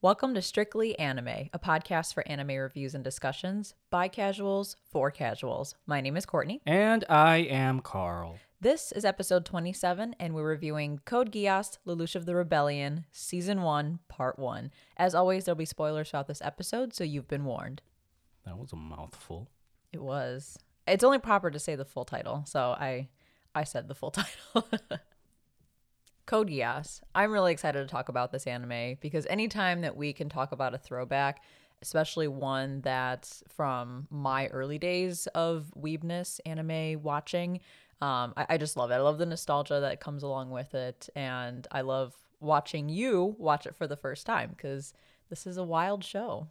Welcome to Strictly Anime, a podcast for anime reviews and discussions by casuals for casuals. My name is Courtney. And I am Carl. This is episode 27, and we're reviewing Code Geass, Lelouch of the Rebellion, Season 1, Part 1. As always, there'll be spoilers throughout this episode, so you've been warned. That was a mouthful. It was. It's only proper to say the full title, so I I said the full title. Code Geass. I'm really excited to talk about this anime because anytime that we can talk about a throwback, especially one that's from my early days of weebness anime watching, um, I, I just love it. I love the nostalgia that comes along with it, and I love watching you watch it for the first time because this is a wild show.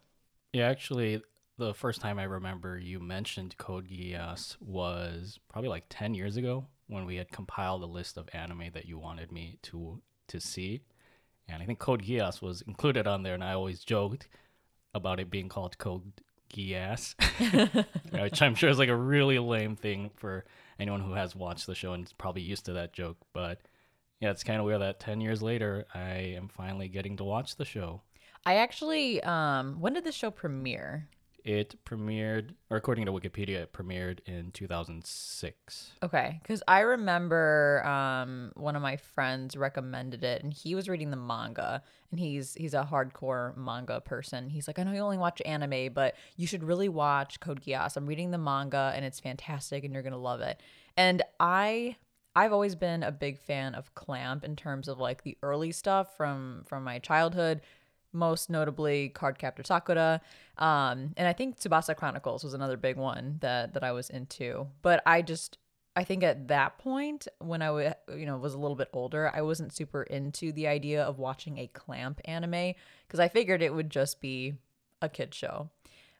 Yeah, actually, the first time I remember you mentioned Code Geass was probably like 10 years ago when we had compiled a list of anime that you wanted me to to see. And I think Code Geass was included on there, and I always joked about it being called Code Geass, which I'm sure is like a really lame thing for anyone who has watched the show and is probably used to that joke. But yeah, it's kind of weird that 10 years later, I am finally getting to watch the show. I actually, um, when did the show premiere? It premiered, or according to Wikipedia, it premiered in 2006. Okay, because I remember um, one of my friends recommended it, and he was reading the manga, and he's he's a hardcore manga person. He's like, I know you only watch anime, but you should really watch Code Geass. I'm reading the manga, and it's fantastic, and you're gonna love it. And I I've always been a big fan of Clamp in terms of like the early stuff from from my childhood, most notably Cardcaptor Sakura. Um, and I think Tsubasa Chronicles was another big one that that I was into. But I just I think at that point when I w- you know was a little bit older, I wasn't super into the idea of watching a clamp anime because I figured it would just be a kid show.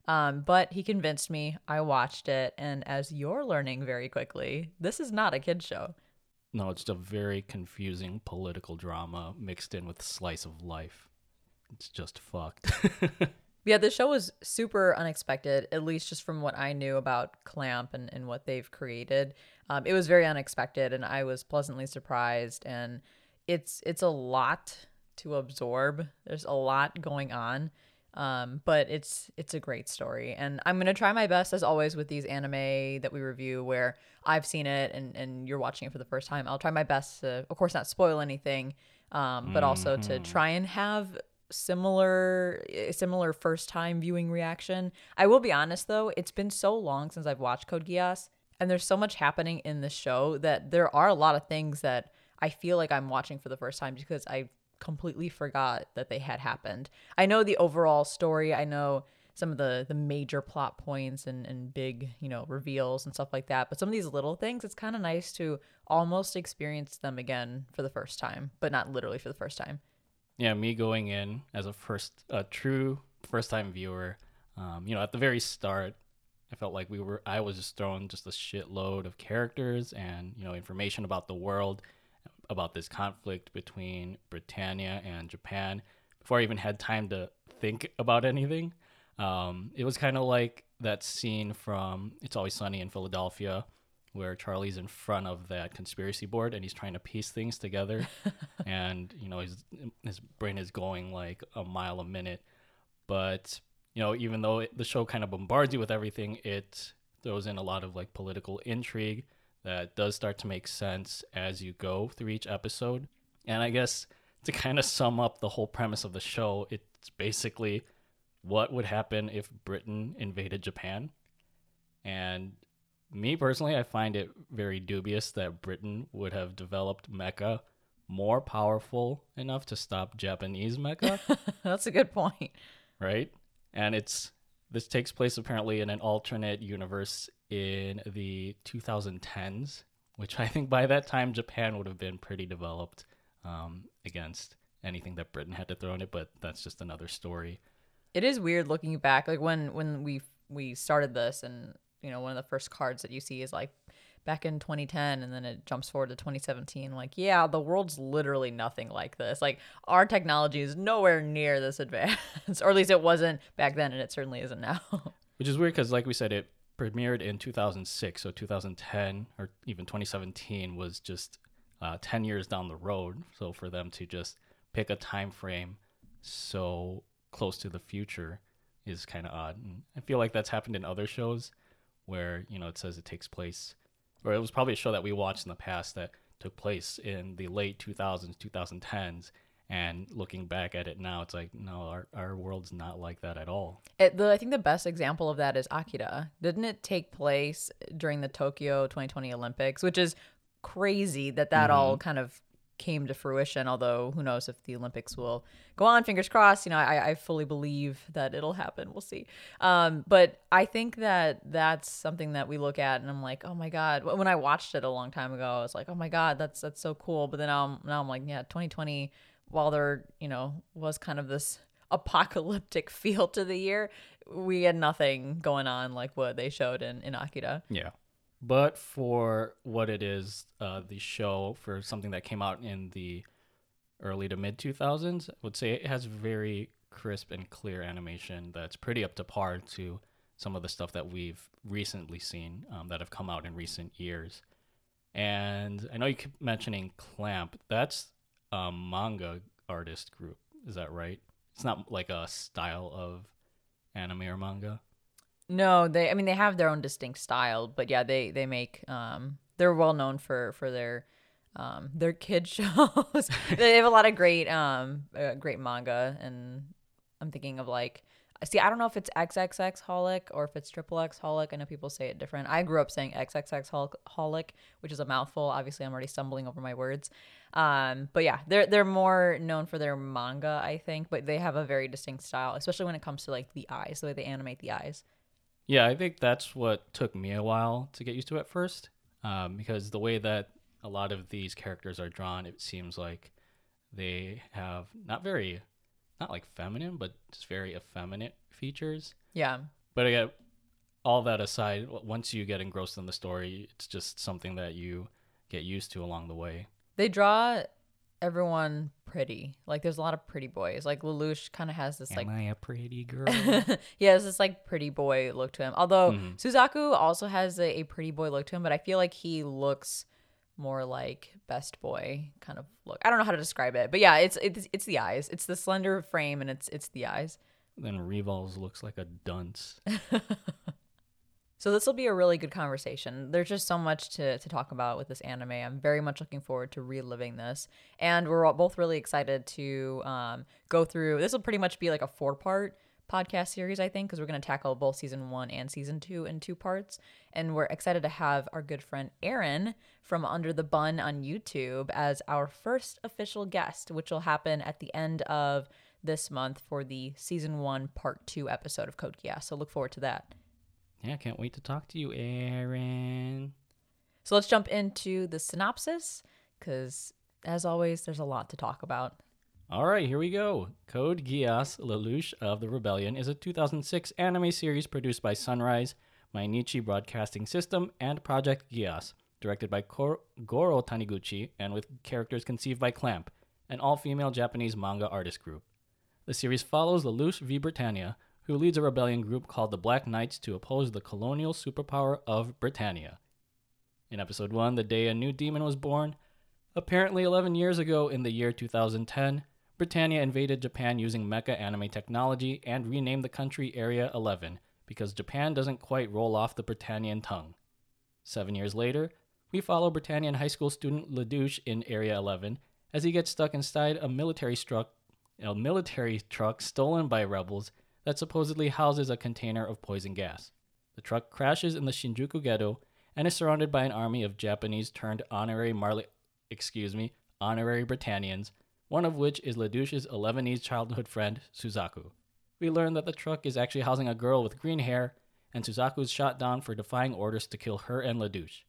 Um, but he convinced me. I watched it, and as you're learning very quickly, this is not a kid show. No, it's a very confusing political drama mixed in with slice of life. It's just fucked. Yeah, the show was super unexpected, at least just from what I knew about Clamp and, and what they've created. Um, it was very unexpected, and I was pleasantly surprised. And it's it's a lot to absorb. There's a lot going on, um, but it's it's a great story. And I'm gonna try my best, as always, with these anime that we review, where I've seen it and and you're watching it for the first time. I'll try my best to, of course, not spoil anything, um, but also to try and have similar eh, similar first time viewing reaction. I will be honest though, it's been so long since I've watched Code Geass and there's so much happening in the show that there are a lot of things that I feel like I'm watching for the first time because I completely forgot that they had happened. I know the overall story, I know some of the the major plot points and and big, you know, reveals and stuff like that, but some of these little things it's kind of nice to almost experience them again for the first time, but not literally for the first time yeah, me going in as a first, a true first time viewer, um, you know, at the very start, I felt like we were, I was just thrown just a shitload of characters and, you know, information about the world, about this conflict between Britannia and Japan before I even had time to think about anything. Um, it was kind of like that scene from It's Always Sunny in Philadelphia where Charlie's in front of that conspiracy board and he's trying to piece things together, and you know his his brain is going like a mile a minute, but you know even though it, the show kind of bombards you with everything, it throws in a lot of like political intrigue that does start to make sense as you go through each episode, and I guess to kind of sum up the whole premise of the show, it's basically what would happen if Britain invaded Japan. And me personally, I find it very dubious that Britain would have developed mecha more powerful enough to stop Japanese mecha. That's a good point. Right? And it's this takes place apparently in an alternate universe in the 2010s, which I think by that time Japan would have been pretty developed um, against anything that Britain had to throw in it. But that's just another story. It is weird looking back, like when when we we started this and you know, one of the first cards that you see is like back in 2010 and then it jumps forward to 2017 like yeah the world's literally nothing like this like our technology is nowhere near this advanced or at least it wasn't back then and it certainly isn't now which is weird because like we said it premiered in 2006 so 2010 or even 2017 was just uh, 10 years down the road so for them to just pick a time frame so close to the future is kind of odd. And I feel like that's happened in other shows where, you know, it says it takes place, or it was probably a show that we watched in the past that took place in the late 2000s, 2010s. And looking back at it now, it's like, no, our, our world's not like that at all. It, the, I think the best example of that is Akira. Didn't it take place during the Tokyo 2020 Olympics, which is crazy that that all mm-hmm. kind of came to fruition. Although who knows if the Olympics will go on? Fingers crossed. You know, I, I fully believe that it'll happen. We'll see. Um, but I think that that's something that we look at, and I'm like, oh my god. When I watched it a long time ago, I was like, oh my god, that's that's so cool. But then now I'm, now I'm like, yeah, 2020. While there, you know, was kind of this apocalyptic feel to the year, we had nothing going on like what they showed in in Akira. Yeah. But for what it is, uh, the show, for something that came out in the early to mid 2000s, I would say it has very crisp and clear animation that's pretty up to par to some of the stuff that we've recently seen um, that have come out in recent years. And I know you keep mentioning Clamp. That's a manga artist group. Is that right? It's not like a style of anime or manga. No, they. I mean, they have their own distinct style, but yeah, they they make. Um, they're well known for for their, um, their kid shows. they have a lot of great um, uh, great manga, and I'm thinking of like. See, I don't know if it's XXX holic or if it's triple X holic. I know people say it different. I grew up saying XXX holic, which is a mouthful. Obviously, I'm already stumbling over my words. Um, but yeah, they're they're more known for their manga, I think, but they have a very distinct style, especially when it comes to like the eyes, the way they animate the eyes. Yeah, I think that's what took me a while to get used to at first, um, because the way that a lot of these characters are drawn, it seems like they have not very, not like feminine, but just very effeminate features. Yeah. But again, all that aside, once you get engrossed in the story, it's just something that you get used to along the way. They draw everyone pretty. Like there's a lot of pretty boys. Like Lelouch kind of has this Am like I a pretty girl? he has this like pretty boy look to him. Although Mhm. Suzaku also has a, a pretty boy look to him, but I feel like he looks more like best boy kind of look. I don't know how to describe it, but yeah, it's it's it's the eyes. It's the slender frame and it's it's the eyes. then Rivalz looks like a dunce. So this will be a really good conversation. There's just so much to, to talk about with this anime. I'm very much looking forward to reliving this, and we're both really excited to um, go through. This will pretty much be like a four part podcast series, I think, because we're going to tackle both season one and season two in two parts. And we're excited to have our good friend Aaron from Under the Bun on YouTube as our first official guest, which will happen at the end of this month for the season one part two episode of Code Geass. So look forward to that. Yeah, can't wait to talk to you, Aaron. So let's jump into the synopsis because, as always, there's a lot to talk about. All right, here we go. Code Geass, Lelouch of the Rebellion is a 2006 anime series produced by Sunrise, Mainichi Broadcasting System, and Project Geass, directed by Kor- Goro Taniguchi, and with characters conceived by Clamp, an all female Japanese manga artist group. The series follows Lelouch v. Britannia, who leads a rebellion group called the Black Knights to oppose the colonial superpower of Britannia. In episode 1, the day a new demon was born, apparently 11 years ago in the year 2010, Britannia invaded Japan using mecha anime technology and renamed the country Area 11 because Japan doesn't quite roll off the Britannian tongue. Seven years later, we follow Britannian high school student Ledouche in Area 11 as he gets stuck inside a military struck a military truck stolen by rebels that supposedly houses a container of poison gas. The truck crashes in the Shinjuku ghetto and is surrounded by an army of Japanese turned honorary Marley excuse me, honorary Britannians, one of which is Ledouche's 11ese childhood friend, Suzaku. We learn that the truck is actually housing a girl with green hair, and Suzaku is shot down for defying orders to kill her and Ledouche.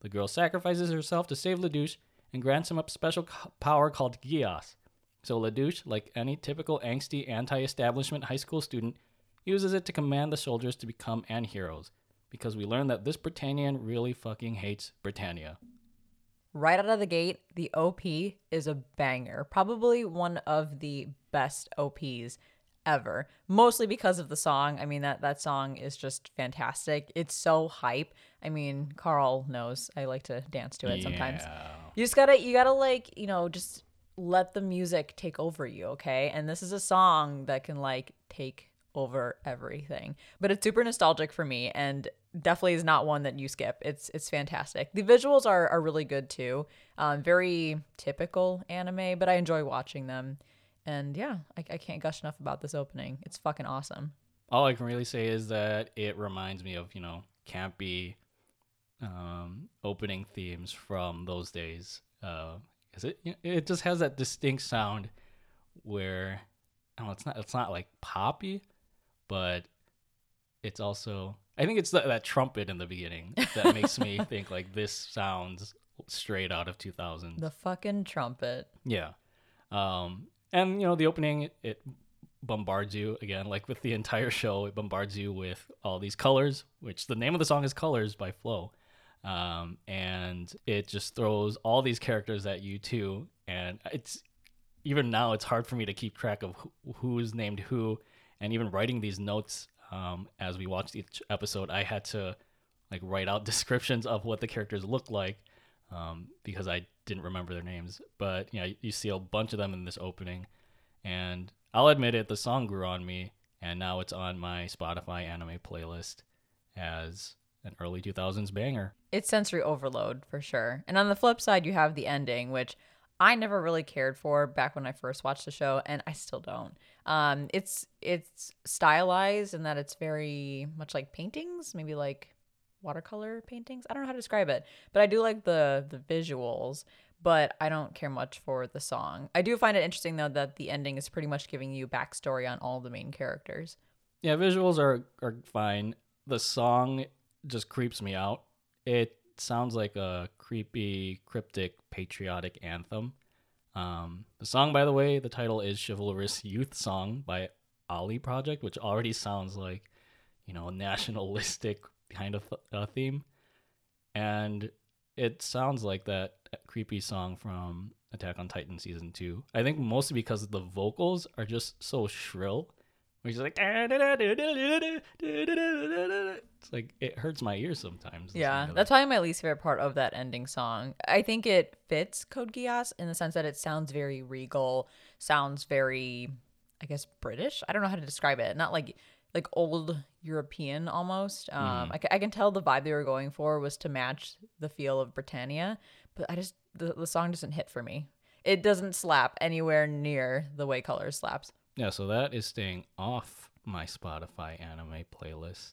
The girl sacrifices herself to save Ledouche and grants him a special power called Gias. So Ledouche, like any typical angsty anti-establishment high school student, uses it to command the soldiers to become an heroes, because we learn that this Britannian really fucking hates Britannia. Right out of the gate, the OP is a banger. Probably one of the best OPs ever. Mostly because of the song. I mean that that song is just fantastic. It's so hype. I mean, Carl knows I like to dance to it sometimes. You just gotta you gotta like, you know, just let the music take over you, okay? And this is a song that can like take over everything. But it's super nostalgic for me and definitely is not one that you skip. It's it's fantastic. The visuals are are really good too. Um, very typical anime, but I enjoy watching them. And yeah, I, I can't gush enough about this opening. It's fucking awesome. All I can really say is that it reminds me of, you know, campy um, opening themes from those days. Uh, is it? It just has that distinct sound where, I don't know, it's not it's not like poppy, but it's also I think it's that, that trumpet in the beginning that makes me think like this sounds straight out of 2000. The fucking trumpet. Yeah. Um, and you know the opening it, it bombards you again like with the entire show it bombards you with all these colors which the name of the song is colors by flow um, and it just throws all these characters at you too. And it's even now it's hard for me to keep track of who, who's named who and even writing these notes um, as we watched each episode. I had to like write out descriptions of what the characters look like um, because i didn't remember their names. But you know you see a bunch of them in this opening. And i'll admit it the song grew on me. And now it's on my spotify anime playlist as an early 2000s banger It's sensory overload for sure. And on the flip side, you have the ending, which I never really cared for back when I first watched the show, and I still don't. Um, it's it's stylized in that it's very much like paintings, maybe like watercolor paintings. I don't know how to describe it, but I do like the the visuals. But I don't care much for the song. I do find it interesting though that the ending is pretty much giving you backstory on all the main characters. Yeah, visuals are are fine. The song just creeps me out. It sounds like a creepy, cryptic, patriotic anthem. Um, the song, by the way, the title is "Chivalrous Youth Song" by Ali Project, which already sounds like, you know, a nationalistic kind of uh, theme, and it sounds like that creepy song from Attack on Titan season two. I think mostly because the vocals are just so shrill. Which is like it's like it hurts my ears sometimes. Yeah, that's probably my least favorite part of that ending song. I think it fits Code Geass in the sense that it sounds very regal, sounds very, I guess, British. I don't know how to describe it. Not like like old European almost. Um, I, ca- I can tell the vibe they were going for was to match the feel of Britannia, but I just the, the song doesn't hit for me. It doesn't slap anywhere near the way Colors slaps. Yeah, so that is staying off my Spotify anime playlist.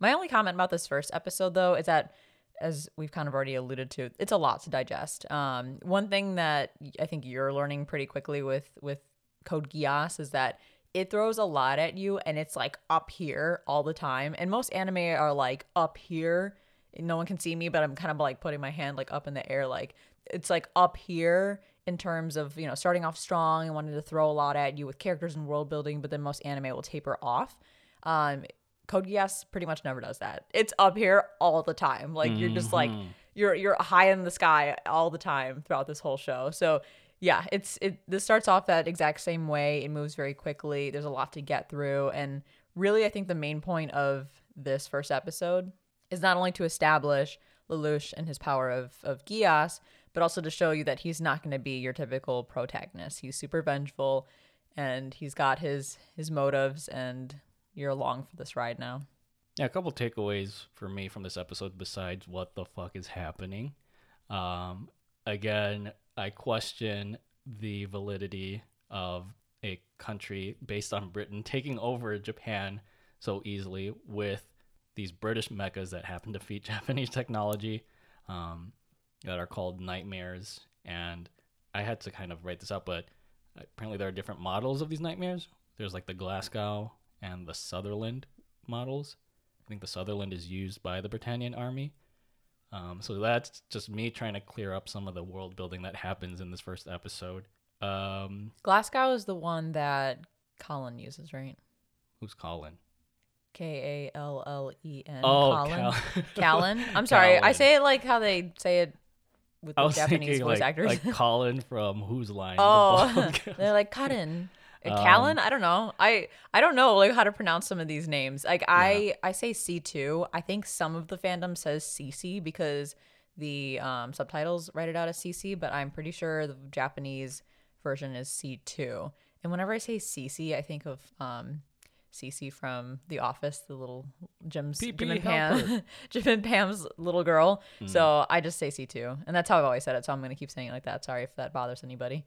My only comment about this first episode, though, is that, as we've kind of already alluded to, it's a lot to digest. Um, one thing that I think you're learning pretty quickly with with Code Geass is that it throws a lot at you, and it's like up here all the time. And most anime are like up here. No one can see me, but I'm kind of like putting my hand like up in the air, like it's like up here in terms of you know starting off strong and wanting to throw a lot at you with characters and world building, but then most anime will taper off. Um, Code Geass pretty much never does that. It's up here all the time. Like you're just like you're you're high in the sky all the time throughout this whole show. So yeah, it's it this starts off that exact same way. It moves very quickly. There's a lot to get through and really I think the main point of this first episode is not only to establish Lelouch and his power of of Geass, but also to show you that he's not going to be your typical protagonist. He's super vengeful and he's got his his motives and you're along for this ride now. Yeah, a couple takeaways for me from this episode besides what the fuck is happening. Um, again, I question the validity of a country based on Britain taking over Japan so easily with these British mechas that happen to feed Japanese technology um, that are called nightmares. And I had to kind of write this up, but apparently there are different models of these nightmares. There's like the Glasgow and the Sutherland models. I think the Sutherland is used by the Britannian army. Um, so that's just me trying to clear up some of the world building that happens in this first episode. Um, Glasgow is the one that Colin uses, right? who's Colin? K A L L E N. Oh, Colin. Cal- Callan. I'm sorry. I say it like how they say it with I the was Japanese thinking voice like, actors. like Colin from Whose Line? oh, bald- they're like Cotton. Um, Callan, I don't know. I I don't know like how to pronounce some of these names. Like I I say C two. I think some of the fandom says CC because the um, subtitles write it out as CC, but I'm pretty sure the Japanese version is C2. And whenever I say CC, I think of um, Cece from The Office, the little Jim's, Pee Jim and Pam, Jim and Pam's little girl. Hmm. So I just say C2, and that's how I've always said it. So I'm gonna keep saying it like that. Sorry if that bothers anybody.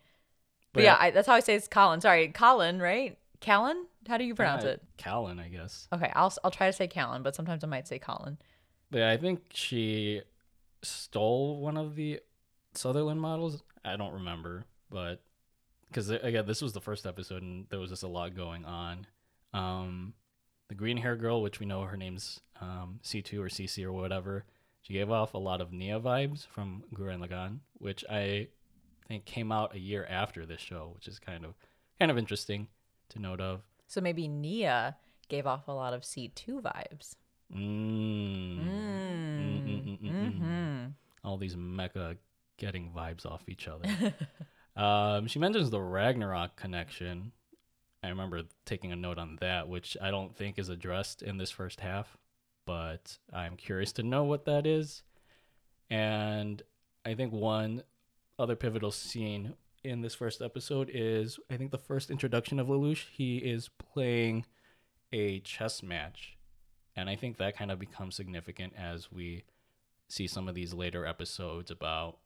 But, But yeah, I- that's how I say it's Colin. Sorry, Colin, right? Callan? How do you pronounce Uh, it? Callan, I guess. Okay, I'll I'll try to say Callan, but sometimes I might say Colin. But yeah, I think she stole one of the Sutherland models. I don't remember, but because again, this was the first episode and there was just a lot going on. Um, the green hair girl, which we know her name's um, C2 or CC or whatever, she gave off a lot of Nia vibes from Gurren Lagann, which I think came out a year after this show, which is kind of kind of interesting to note of. So maybe Nia gave off a lot of C2 vibes. Mm, mm. Mm-hmm. all these mecha getting vibes off each other. um, she mentions the Ragnarok connection. I remember taking a note on that, which I don't think is addressed in this first half, but I'm curious to know what that is. And I think one other pivotal scene in this first episode is I think the first introduction of Lelouch. He is playing a chess match. And I think that kind of becomes significant as we see some of these later episodes about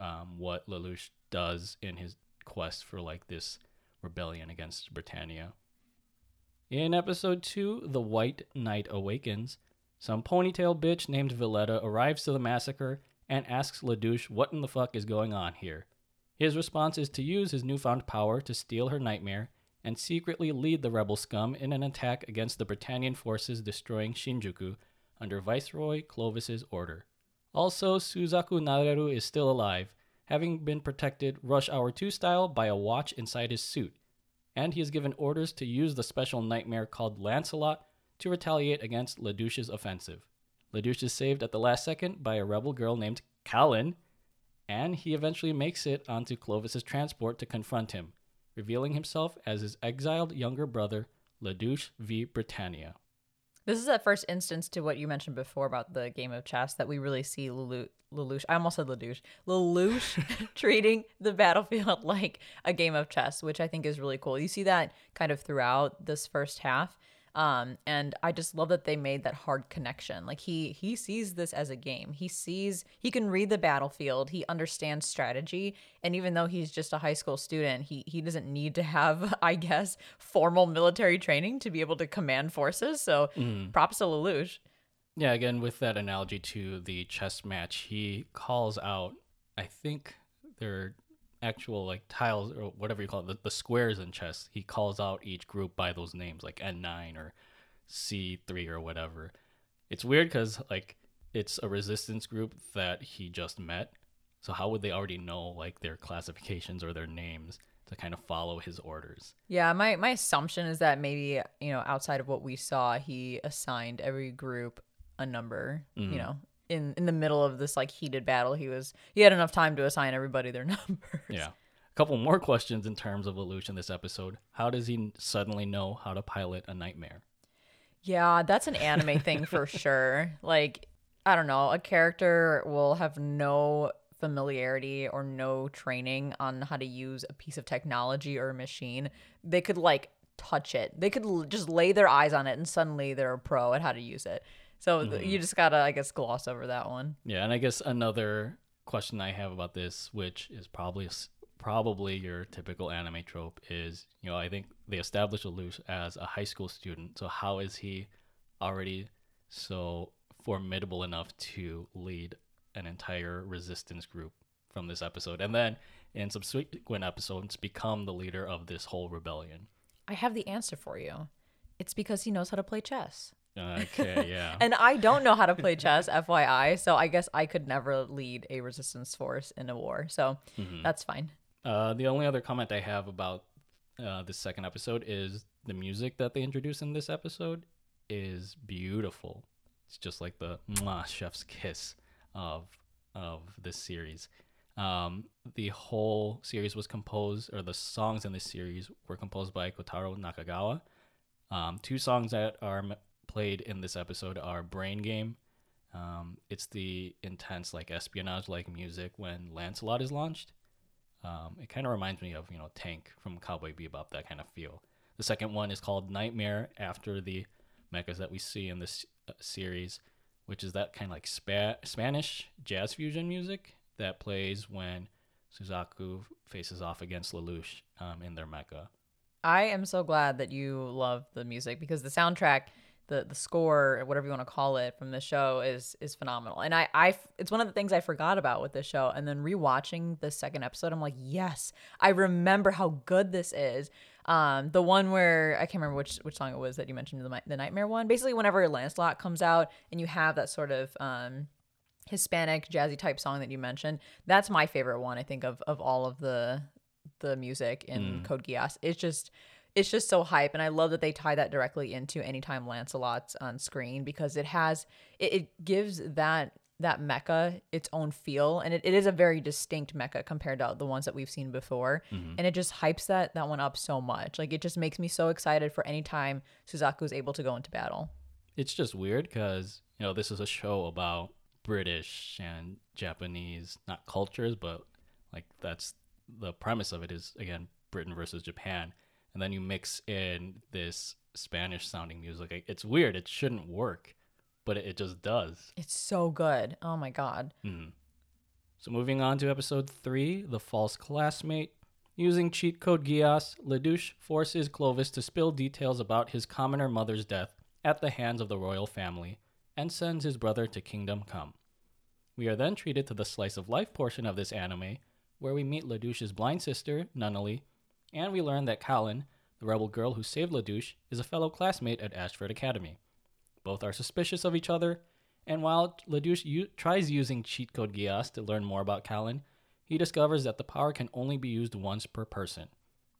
um, what Lelouch does in his quest for like this rebellion against Britannia. In episode two, The White Knight Awakens, some ponytail bitch named Villetta arrives to the massacre and asks Ledouche what in the fuck is going on here. His response is to use his newfound power to steal her nightmare and secretly lead the rebel scum in an attack against the Britannian forces destroying Shinjuku under Viceroy Clovis's order. Also, Suzaku Nareru is still alive, having been protected Rush Hour 2 style by a watch inside his suit, and he is given orders to use the special nightmare called Lancelot to retaliate against Ledouche's offensive. Ledouche is saved at the last second by a rebel girl named Callan, and he eventually makes it onto Clovis's transport to confront him, revealing himself as his exiled younger brother, Ledouche v. Britannia. This is that first instance to what you mentioned before about the game of chess that we really see Lelu- Lelouch. I almost said Lelouch. Lelouch treating the battlefield like a game of chess, which I think is really cool. You see that kind of throughout this first half. Um, and I just love that they made that hard connection. Like he he sees this as a game. He sees he can read the battlefield. He understands strategy. And even though he's just a high school student, he he doesn't need to have, I guess, formal military training to be able to command forces. So props to Lelouch. Yeah, again, with that analogy to the chess match, he calls out, I think they're actual like tiles or whatever you call it, the, the squares in chess. He calls out each group by those names, like N9 or C3 or whatever. It's weird because, like, it's a resistance group that he just met. So, how would they already know, like, their classifications or their names to kind of follow his orders? Yeah, my my assumption is that maybe you know outside of what we saw, he assigned every group a number. You mm-hmm. know, in in the middle of this like heated battle, he was he had enough time to assign everybody their numbers. Yeah. A couple more questions in terms of Lelouch in this episode. How does he suddenly know how to pilot a nightmare? Yeah, that's an anime thing for sure. Like, I don't know, a character will have no familiarity or no training on how to use a piece of technology or a machine. They could like touch it. They could l- just lay their eyes on it and suddenly they're a pro at how to use it. So th- mm-hmm. you just got to I guess gloss over that one. Yeah, and I guess another question I have about this, which is probably probably your typical anime trope, is you know I think they established Lelouch as a high school student. So how is he already so formidable enough to lead an entire resistance group from this episode, and then in subsequent episodes become the leader of this whole rebellion? I have the answer for you. It's because he knows how to play chess. Okay, yeah. And I don't know how to play chess, FYI. So I guess I could never lead a resistance force in a war. So that's fine. Uh, the only other comment I have about uh, this second episode is the music that they introduce in this episode is beautiful. It's just like the mwah, chef's kiss of of this series. Um, the whole series was composed, or the songs in this series were composed by Kotaro Nakagawa. Um, two songs that are played in this episode are Brain Game. Um, it's the intense, like espionage like music when Lancelot is launched. Um, it kind of reminds me of you know Tank from Cowboy Bebop, that kind of feel. The second one is called Nightmare, after the mechas that we see in this uh, series, which is that kind of like Spa- Spanish jazz fusion music that plays when Suzaku faces off against Lelouch um, in their mecha. I am so glad that you love the music because the soundtrack, the the score, whatever you want to call it, from the show is is phenomenal. And I I it's one of the things I forgot about with this show. And then rewatching the second episode, I'm like, yes, I remember how good this is. Um, the one where I can't remember which which song it was that you mentioned the the nightmare one. Basically, whenever Lancelot comes out and you have that sort of um Hispanic jazzy type song that you mentioned, that's my favorite one. I think of of all of the the music in Code Geass. It's just it's just so hype and I love that they tie that directly into anytime Lancelot's on screen because it has it, it gives that that mecha its own feel and it, it is a very distinct mecha compared to the ones that we've seen before mm-hmm. and it just hypes that that one up so much. Like it just makes me so excited for any time suzaku is able to go into battle. It's just weird because you know this is a show about British and Japanese, not cultures, but like that's the premise of it is again Britain versus Japan, and then you mix in this Spanish sounding music. It's weird. It shouldn't work, but it, just does. it's so good oh my god mm-hmm. So moving on to episode three, the false classmate. Using cheat code Gias, Ledouche forces Clovis to spill details about his commoner mother's death at the hands of the royal family and sends his brother to Kingdom Come. We are then treated to the slice of life portion of this anime, where we meet Ledouche's blind sister, Nunnally, and we learn that Kalin, the rebel girl who saved Ledouche, is a fellow classmate at Ashford Academy. Both are suspicious of each other, and while Ledouche u- tries using cheat code Gias to learn more about Kalin, he discovers that the power can only be used once per person.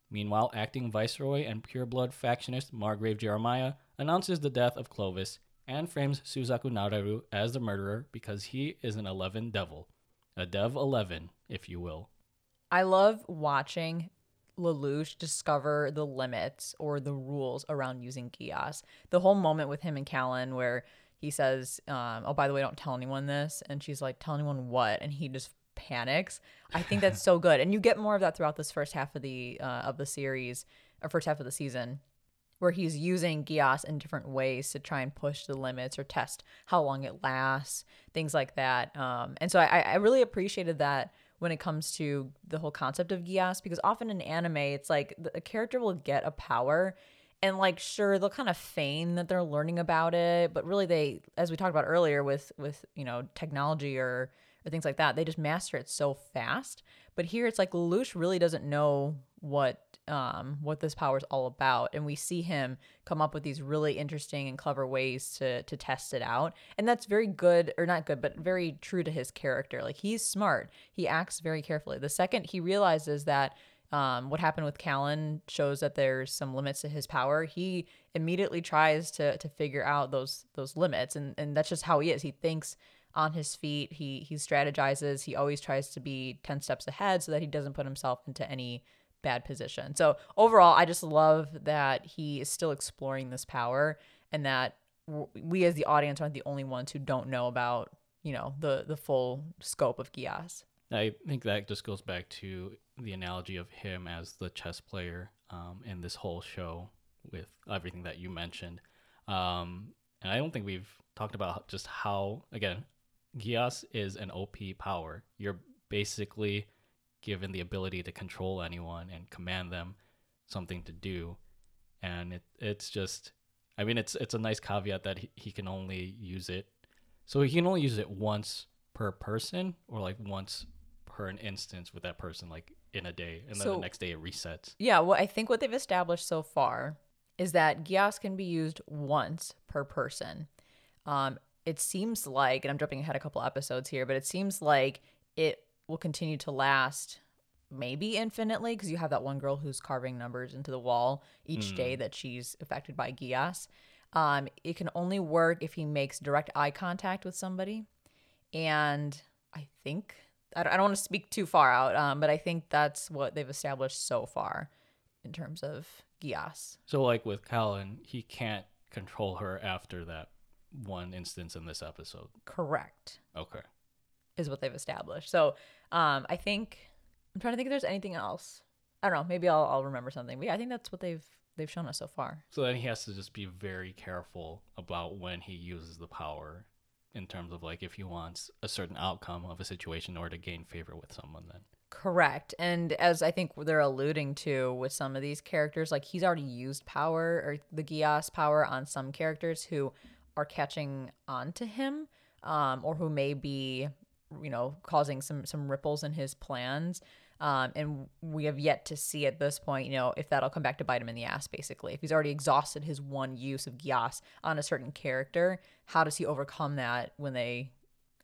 Meanwhile, acting viceroy and pureblood factionist Margrave Jeremiah announces the death of Clovis and frames Suzaku Nararu as the murderer because he is an 11 devil. A Dev 11, if you will. I love watching Lelouch discover the limits or the rules around using Gias. The whole moment with him and Callan where he says, um, "Oh, by the way, don't tell anyone this," and she's like, "Tell anyone what?" And he just panics. I think that's so good, and you get more of that throughout this first half of the uh, of the series or first half of the season where he's using Gias in different ways to try and push the limits or test how long it lasts, things like that. Um, and so I, I really appreciated that when it comes to the whole concept of Gias because often in anime, it's like a character will get a power and like sure they'll kind of feign that they're learning about it but really they as we talked about earlier with with you know technology or or things like that they just master it so fast. But here it's like lelouch really doesn't know what um what this power is all about and we see him come up with these really interesting and clever ways to to test it out and that's very good or not good but very true to his character like he's smart he acts very carefully the second he realizes that um, what happened with Callan shows that there's some limits to his power. He immediately tries to to figure out those those limits, and and that's just how he is. He thinks on his feet. He he strategizes. He always tries to be ten steps ahead so that he doesn't put himself into any bad position. So overall, I just love that he is still exploring this power, and that we as the audience aren't the only ones who don't know about you know the the full scope of Gias. I think that just goes back to the analogy of him as the chess player um, in this whole show with everything that you mentioned. Um, and I don't think we've talked about just how, again, Gias is an OP power. You're basically given the ability to control anyone and command them something to do. And it, it's just, I mean, it's it's a nice caveat that he, he can only use it. So he can only use it once per person or like once per an instance with that person, like in a day. And then So- the next day it resets. Yeah, well, I think what they've established so far is that Gias can be used once per person. Um, it seems like, and I'm jumping ahead a couple episodes here, but it seems like it will continue to last maybe infinitely because you have that one girl who's carving numbers into the wall each day that she's affected by Gias. Um, it can only work if he makes direct eye contact with somebody. And I think, I don't, I don't want to speak too far out, um, but I think that's what they've established so far in terms of Gias. So like with Callan, he can't control her after that one instance in this episode. Correct Okay. Is what they've established. So um, I think I'm trying to think if there's anything else. I don't know. Maybe I'll, I'll remember something. But yeah, I think that's what they've they've shown us so far. So then he has to just be very careful about when he uses the power in terms of like if he wants a certain outcome of a situation or to gain favor with someone then. Correct. And as I think they're alluding to with some of these characters, like he's already used power or the Gias power on some characters who are catching on to him um, or who may be, you know, causing some some ripples in his plans. Um, and we have yet to see at this point, you know, if that'll come back to bite him in the ass, basically. If he's already exhausted his one use of Gias on a certain character, how does he overcome that when they,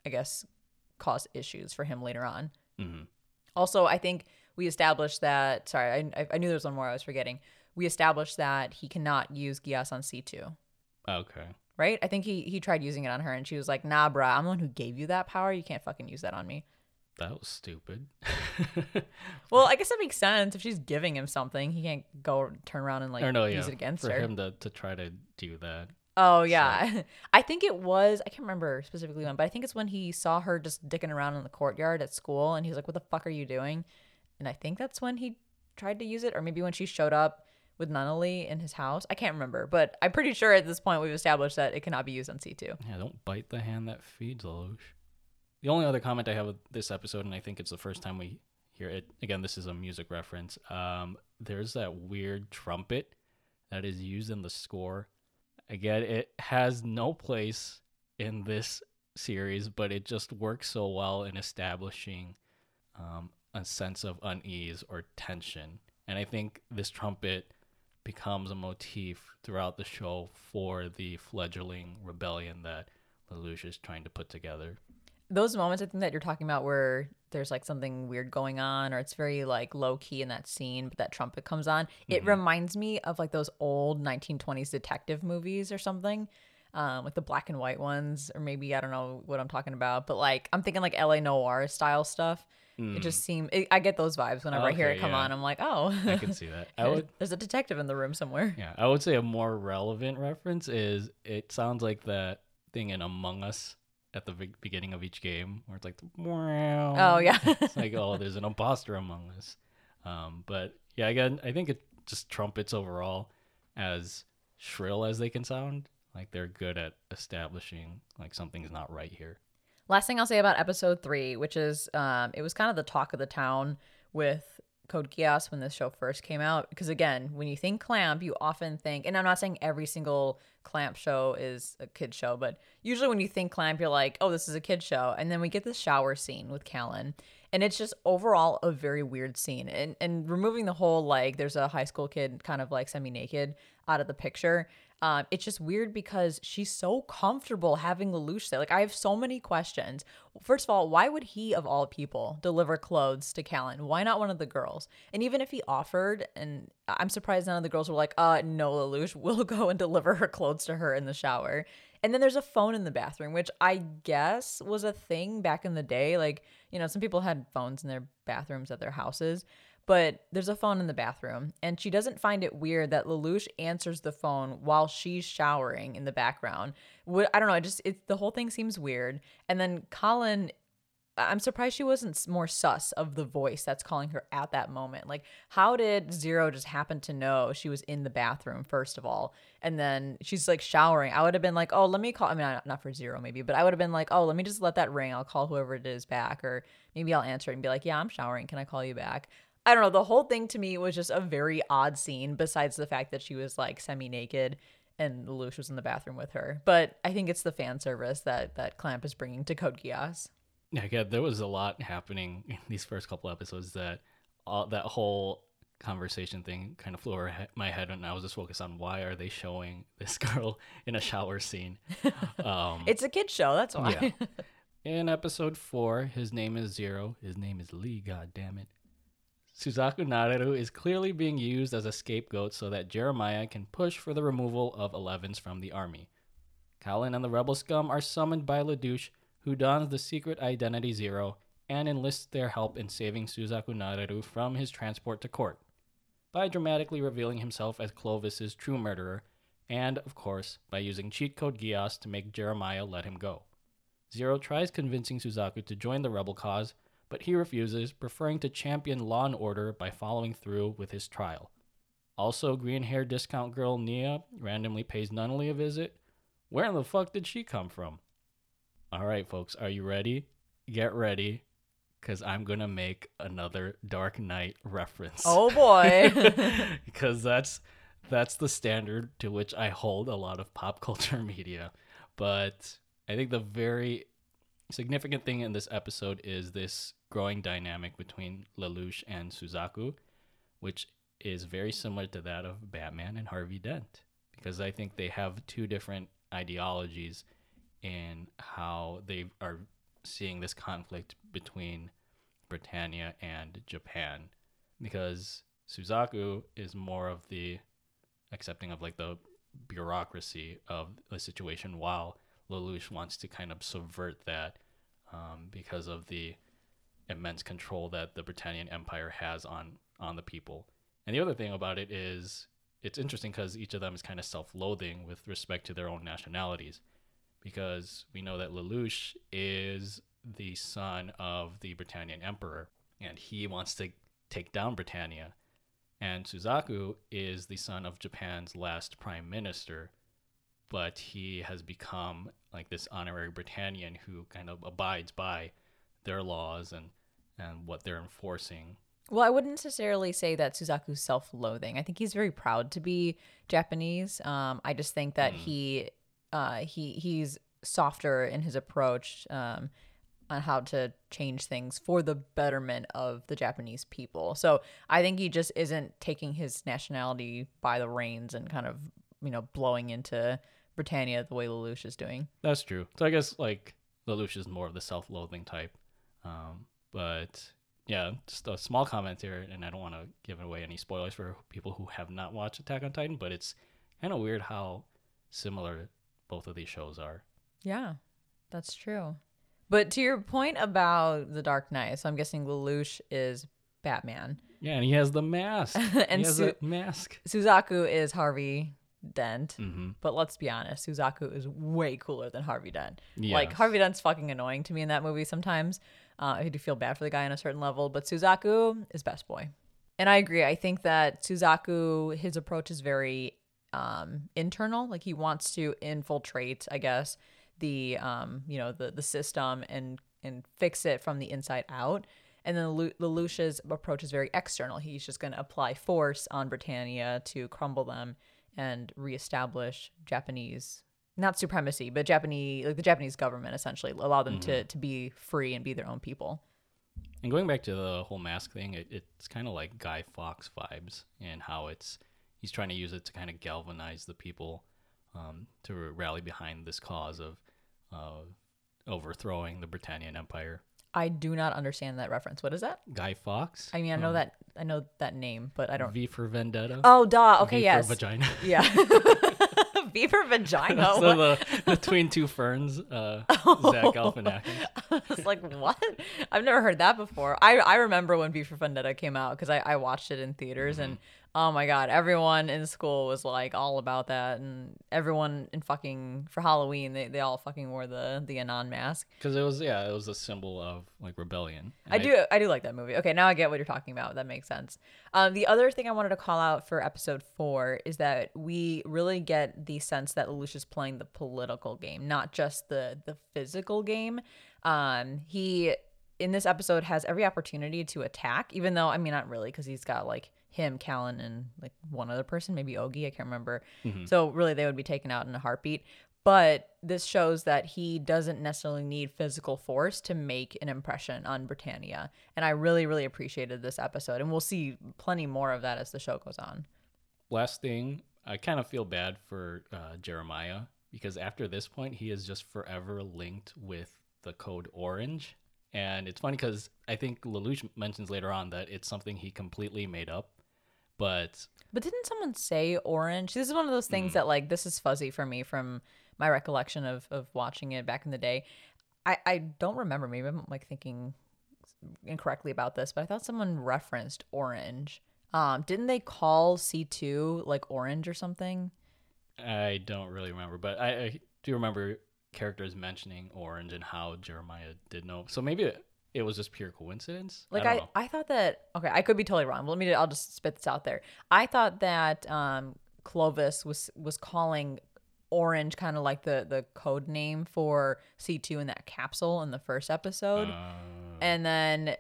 I guess, cause issues for him later on? Mm-hmm. Also, I think we established that, sorry, I, I knew there was one more I was forgetting. We established that he cannot use Gias on C2 Okay. Right? I think he he tried using it on her, and she was like, "Nah, bruh, I'm the one who gave you that power. You can't fucking use that on me." That was stupid. Well, I guess that makes sense. If she's giving him something, he can't go turn around and like or no, yeah. use it against for her. him to, to try to do that. Oh yeah, I think it was. I can't remember specifically when, but I think it's when he saw her just dicking around in the courtyard at school, and he's like, "What the fuck are you doing?" And I think that's when he tried to use it, or maybe when she showed up with Nunnally in his house. I can't remember, but I'm pretty sure at this point we've established that it cannot be used on C2. Yeah, don't bite the hand that feeds, Lelouch. The only other comment I have with this episode, and I think it's the first time we hear it, again, this is a music reference. Um, there's that weird trumpet that is used in the score. Again, it has no place in this series, but it just works so well in establishing um, a sense of unease or tension. And I think this trumpet becomes a motif throughout the show for the fledgling rebellion that Lelouch is trying to put together. those moments I think that you're talking about where there's like something weird going on or it's very like low key in that scene, but that trumpet comes on, it reminds me of like those old 1920s detective movies or something. Um, like the black and white ones, or maybe I don't know what I'm talking about, but like I'm thinking like LA Noire style stuff. It just seems it, I get those vibes whenever I hear it come yeah. on. I'm like, oh, I can see that. I would, there's a detective in the room somewhere. yeah, I would say a more relevant reference is it sounds like that thing in Among Us at the be- beginning of each game where it's like, wow. Oh yeah, it's like, oh, there's an imposter among us. Um, but yeah, again, I think it just trumpets overall as shrill as they can sound. Like they're good at establishing like something's not right here. Last thing I'll say about episode three, which is um, it was kind of the talk of the town with Code Geass when this show first came out. Because again, when you think Clamp, you often think, and I'm not saying every single Clamp show is a kid show, but usually when you think Clamp, you're like, oh, this is a kid show. And then we get this shower scene with Callan. And it's just overall a very weird scene. And and removing the whole like there's a high school kid kind of like semi naked out of the picture. Um, it's just weird because she's so comfortable having Lelouch there. Like, I have so many questions. First of all, why would he, of all people, deliver clothes to Callan? Why not one of the girls? And even if he offered, and I'm surprised none of the girls were like, uh, no, Lelouch, we'll go and deliver her clothes to her in the shower. And then there's a phone in the bathroom, which I guess was a thing back in the day. Like, you know, some people had phones in their bathrooms at their houses but there's a phone in the bathroom and she doesn't find it weird that Lelouch answers the phone while she's showering in the background. What I don't know, it just the whole thing seems weird. And then Colin I'm surprised she wasn't more sus of the voice that's calling her at that moment. Like, how did Zero just happen to know she was in the bathroom, first of all? And then she's like showering. I would have been like, oh, let me call. I mean, not for Zero, maybe, but I would have been like, oh, let me just let that ring. I'll call whoever it is back. Or maybe I'll answer it and be like, yeah, I'm showering. Can I call you back? I don't know. The whole thing to me was just a very odd scene, besides the fact that she was like semi naked and Lelouch was in the bathroom with her. But I think it's the fan service that that Clamp is bringing to Code Geass. Yeah, again, there was a lot happening in these first couple episodes that all that whole conversation thing kind of flew over my head, and I was just focused on why are they showing this girl in a shower scene. Um, It's a kid show, that's why. Yeah. in episode four, his name is Zero. His name is Lee. God damn it. Suzaku Nareru is clearly being used as a scapegoat so that Jeremiah can push for the removal of Elevens from the army. Kalin and the rebel scum are summoned by Ladouche, who dons the secret identity Zero and enlists their help in saving Suzaku Nareru from his transport to court by dramatically revealing himself as Clovis's true murderer, and, of course, by using cheat code Gios to make Jeremiah let him go. Zero tries convincing Suzaku to join the rebel cause, but he refuses, preferring to champion law and order by following through with his trial. Also, green hair discount girl Nia randomly pays Nunnally a visit. Where in the fuck did she come from? All right, folks, are you ready? Get ready, because I'm going to make another Dark Knight reference. Oh boy. because that's that's the standard to which I hold a lot of pop culture media. But I think the very significant thing in this episode is this growing dynamic between Lelouch and Suzaku, which is very similar to that of Batman and Harvey Dent, because I think they have two different ideologies in how they are seeing this conflict between Britannia and Japan, because Suzaku is more of the accepting of like the bureaucracy of the situation, while Lelouch wants to kind of subvert that um, because of the immense control that the Britannian Empire has on on the people. And the other thing about it is it's interesting because each of them is kind of self-loathing with respect to their own nationalities, because we know that Lelouch is the son of the Britannian Emperor, and he wants to take down Britannia. And Suzaku is the son of Japan's last prime minister, but he has become like this honorary Britannian who kind of abides by their laws and and what they're enforcing. Well, I wouldn't necessarily say that Suzaku's self-loathing. I think he's very proud to be Japanese. Um, I just think that he uh, he he's softer in his approach um, on how to change things for the betterment of the Japanese people. So I think he just isn't taking his nationality by the reins and kind of you know blowing into Britannia the way Lelouch is doing. That's true. So I guess like Lelouch is more of the self-loathing type, um, but yeah, just a small comment here, and I don't want to give away any spoilers for people who have not watched Attack on Titan, but it's kind of weird how similar both of these shows are. Yeah, that's true. But to your point about the Dark Knight, so I'm guessing Lelouch is Batman. Yeah, and he has the mask. And he has Su- a mask. Suzaku is Harvey Dent. Mm-hmm. But let's be honest, Suzaku is way cooler than Harvey Dent. Yes. Like Harvey Dent's fucking annoying to me in that movie sometimes. Uh, I do feel bad for the guy on a certain level, but Suzaku is best boy. And I agree. I think that Suzaku, his approach is very um, internal. Like he wants to infiltrate, I guess, the um, you know the the system and and fix it from the inside out. And then Lelu- Lelouch's approach is very external. He's just going to apply force on Britannia to crumble them and reestablish Japanese not supremacy, but Japanese like the Japanese government essentially allow them to to be free and be their own people. And going back to the whole mask thing, it, it's kind of like Guy Fawkes vibes and how it's he's trying to use it to kind of galvanize the people um, to rally behind this cause of uh, overthrowing the Britannian Empire. I do not understand that reference. What is that? Guy Fawkes. I mean, I know that I know that name, but I don't. V for Vendetta. Oh, duh. Okay, v yes. For vagina. Yeah. V for vagina. so the between two ferns, uh, Zach Galifianakis. I was like, what? I've never heard that before. I, I remember when V for Vendetta came out because I, I watched it in theaters and oh my god, everyone in school was like all about that and everyone in fucking for Halloween they, they all fucking wore the the Anon mask. Because it was yeah, it was a symbol of like rebellion. And I do I do like that movie. Okay, now I get what you're talking about. That makes sense. Um, the other thing I wanted to call out for episode four is that we really get the sense that Lelouch is playing the political game, not just the the physical game. Um, he in this episode has every opportunity to attack, even though I mean not really because he's got like him, Kallen, and like one other person, maybe Ogi, I can't remember. So really they would be taken out in a heartbeat. But this shows that he doesn't necessarily need physical force to make an impression on Britannia. And I really, really appreciated this episode. And we'll see plenty more of that as the show goes on. last thing, I kind of feel bad for uh, Jeremiah because after this point, he is just forever linked with the code orange. And it's funny because I think Lelouch mentions later on that it's something he completely made up. But But didn't someone say orange? This is one of those things that like this is fuzzy for me from my recollection of of watching it back in the day. I I don't remember. Maybe I'm like thinking incorrectly about this, but I thought someone referenced orange. Um, didn't they call C two like orange or something? I don't really remember. But I, I do remember characters mentioning orange and how Jeremiah did know. So maybe it, was just pure coincidence. Like I, I. I, thought that okay, I could be totally wrong. Let me I'll just spit this out there. I thought that um Clovis was was calling orange kind of like the the code name for C2 in that capsule in the first episode. Uh, and then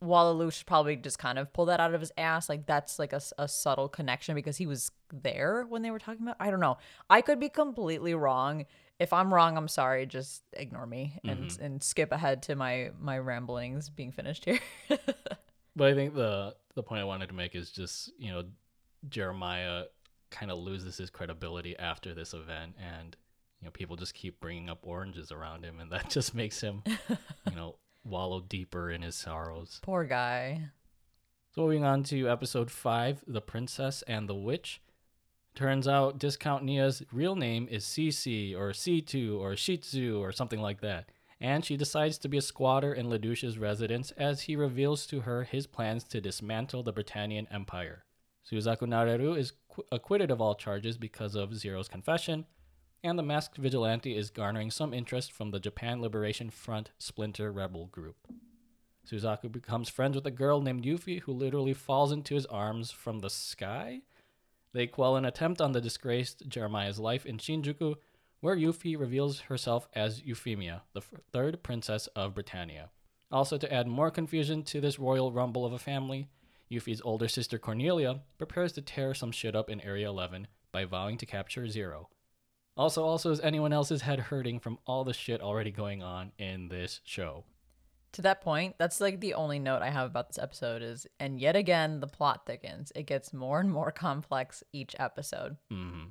Wallalush probably just kind of pull that out of his ass. Like that's like a, a subtle connection because he was there when they were talking about. I don't know. I could be completely wrong. If I'm wrong, I'm sorry. Just ignore me and mm-hmm. and skip ahead to my my ramblings being finished here. But I think the the point I wanted to make is just you know Jeremiah kind of loses his credibility after this event, and you know people just keep bringing up oranges around him, and that just makes him you know wallow deeper in his sorrows. Poor guy. So moving on to episode five, the princess and the witch. Turns out Discount Nia's real name is CC or C2 or Shitsu or something like that. And she decides to be a squatter in Ledouche's residence as he reveals to her his plans to dismantle the Britannian Empire. Suzaku Nareru is qu- acquitted of all charges because of Zero's confession, and the masked vigilante is garnering some interest from the Japan Liberation Front splinter rebel group. Suzaku becomes friends with a girl named Euphie who literally falls into his arms from the sky. They quell an attempt on the disgraced Jeremiah's life in Shinjuku, where Euphie reveals herself as Euphemia, the f- third princess of Britannia. Also, to add more confusion to this royal rumble of a family, Euphie's older sister Cornelia prepares to tear some shit up in Area 11 by vowing to capture Zero. Also, also is anyone else's head hurting from all the shit already going on in this show. To that point, that's like the only note I have about this episode is, and yet again, the plot thickens. It gets more and more complex each episode. hmm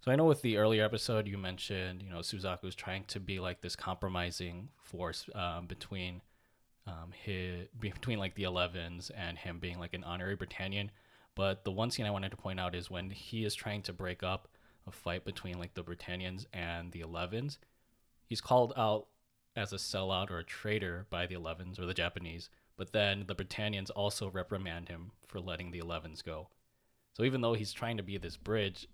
So I know with the earlier episode you mentioned, you know, Suzaku's trying to be like this compromising force um, between um, his between like the Elevens and him being like an honorary Britannian. But the one scene I wanted to point out is when he is trying to break up a fight between like the Britannians and the Elevens. He's called out as a sellout or a traitor by the Elevens or the Japanese. But then the Britannians also reprimand him for letting the Elevens go. So even though he's trying to be this bridge,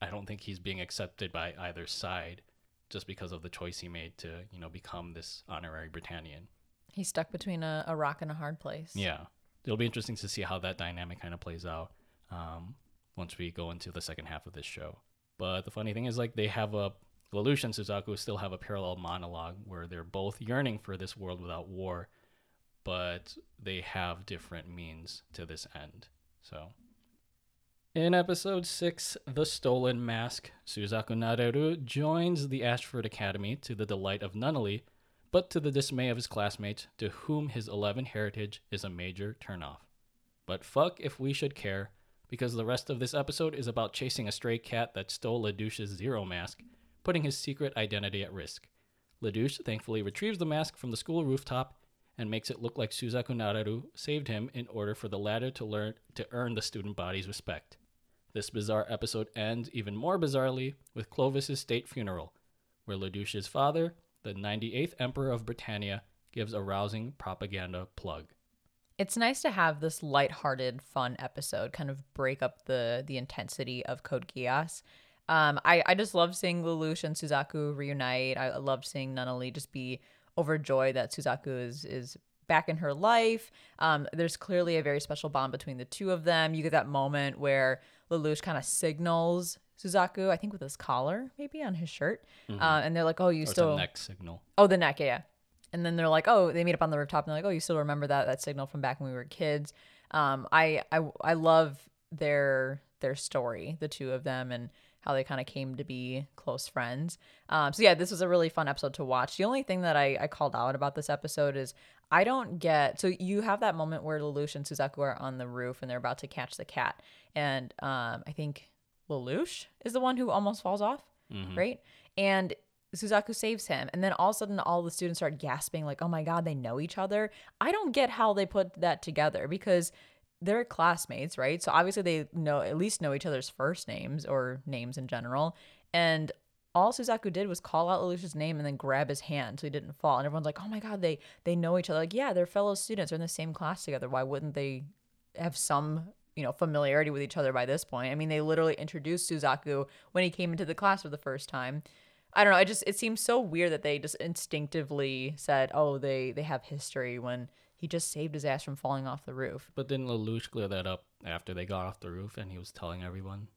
I don't think he's being accepted by either side just because of the choice he made to, you know, become this honorary Britannian. He's stuck between a, a rock and a hard place. Yeah. It'll be interesting to see how that dynamic kind of plays out um, once we go into the second half of this show. But the funny thing is, like, they have a, Lelouch and Suzaku still have a parallel monologue where they're both yearning for this world without war, but they have different means to this end. So. In episode 6, The Stolen Mask, Suzaku Nareru joins the Ashford Academy to the delight of Nunnally, but to the dismay of his classmates, to whom his 11 heritage is a major turnoff. But fuck if we should care, because the rest of this episode is about chasing a stray cat that stole Ledouche's Zero mask, putting his secret identity at risk. Ledouche thankfully retrieves the mask from the school rooftop and makes it look like Suzaku Nareru saved him in order for the latter to learn to earn the student body's respect. This bizarre episode ends even more bizarrely with Clovis's state funeral, where Ledouche's father, the 98th Emperor of Britannia, gives a rousing propaganda plug. It's nice to have this lighthearted, fun episode kind of break up the the intensity of Code Geass. Um, I, I just love seeing Lelouch and Suzaku reunite. I love seeing Nunnally just be overjoyed that Suzaku is is back in her life. Um, there's clearly a very special bond between the two of them. You get that moment where Lelouch kind of signals Suzaku, I think with his collar, maybe on his shirt, uh, and they're like, "Oh, you Or still neck signal. Oh, the neck, yeah, yeah. And then they're like, oh, they meet up on the rooftop, and they're like, oh, you still remember that that signal from back when we were kids? Um, I I I love their their story, the two of them, and how they kind of came to be close friends. Um, so yeah, this was a really fun episode to watch. The only thing that I I called out about this episode is I don't get. So you have that moment where Lelouch and Suzaku are on the roof and they're about to catch the cat, and um, I think Lelouch is the one who almost falls off, right? And Suzaku saves him, and then all of a sudden, all the students start gasping, like, "Oh my god, they know each other!" I don't get how they put that together because they're classmates, right? So obviously, they know at least know each other's first names or names in general, and all Suzaku did was call out Lelouch's name and then grab his hand so he didn't fall. And everyone's like, "Oh my god, they they know each other!" Like, yeah, they're fellow students, they're in the same class together. Why wouldn't they have some you know familiarity with each other by this point? I mean, they literally introduced Suzaku when he came into the class for the first time. I don't know. It just it seems so weird that they just instinctively said, "Oh, they they have history," when he just saved his ass from falling off the roof. But didn't Lelouch clear that up after they got off the roof and he was telling everyone?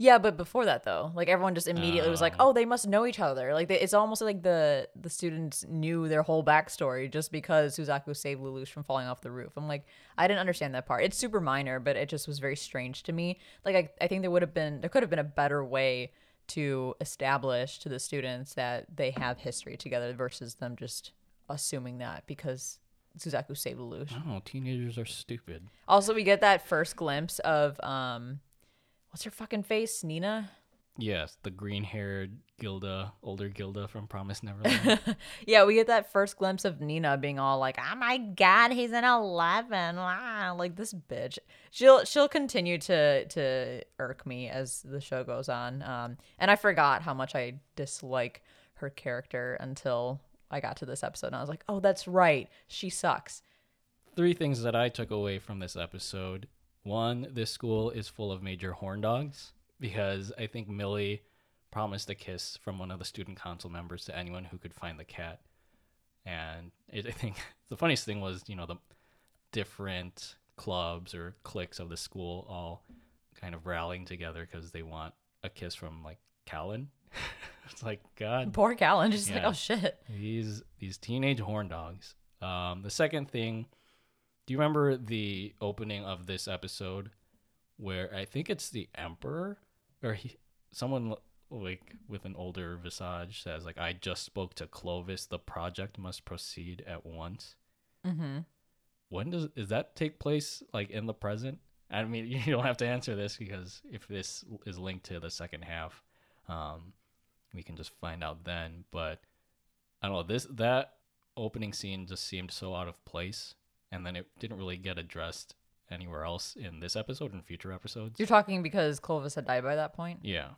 Yeah, but before that though, like everyone just immediately was like, Oh. "Oh, they must know each other." Like they, it's almost like the the students knew their whole backstory just because Suzaku saved Lelouch from falling off the roof. I'm like, I didn't understand that part. It's super minor, but it just was very strange to me. Like I, I think there would have been there could have been a better way to establish to the students that they have history together versus them just assuming that because Suzaku saved Lelouch. Don't. Teenagers are stupid. Also, we get that first glimpse of um, what's her fucking face, Nina. Yes, the green-haired Gilda, older Gilda from Promise Neverland. Yeah, we get that first glimpse of Nina being all like, "Oh my god, he's an 11." Wow, like this bitch. She'll she'll continue to to irk me as the show goes on. Um, and I forgot how much I dislike her character until I got to this episode, and I was like, "Oh, that's right, she sucks." Three things that I took away from this episode. One, this school is full of major horn dogs because I think Milly promised a kiss from one of the student council members to anyone who could find the cat. And it, I think the funniest thing was, you know, the different clubs or cliques of the school all kind of rallying together because they want a kiss from like Kallen. it's like God, Poor Kallen, just like, "Oh shit." these these teenage horn dogs. Um, the second thing, do you remember the opening of this episode where I think it's the emperor or he, someone like with an older visage says like I just spoke to Clovis. The project must proceed at once. Mm-hmm. When does does that take place? Like in the present? I mean, you don't have to answer this because if this is linked to the second half, um, we can just find out then. But I don't know this that opening scene just seemed so out of place, and then it didn't really get addressed anywhere else in this episode and future episodes. You're talking because Clovis had died by that point. yeah,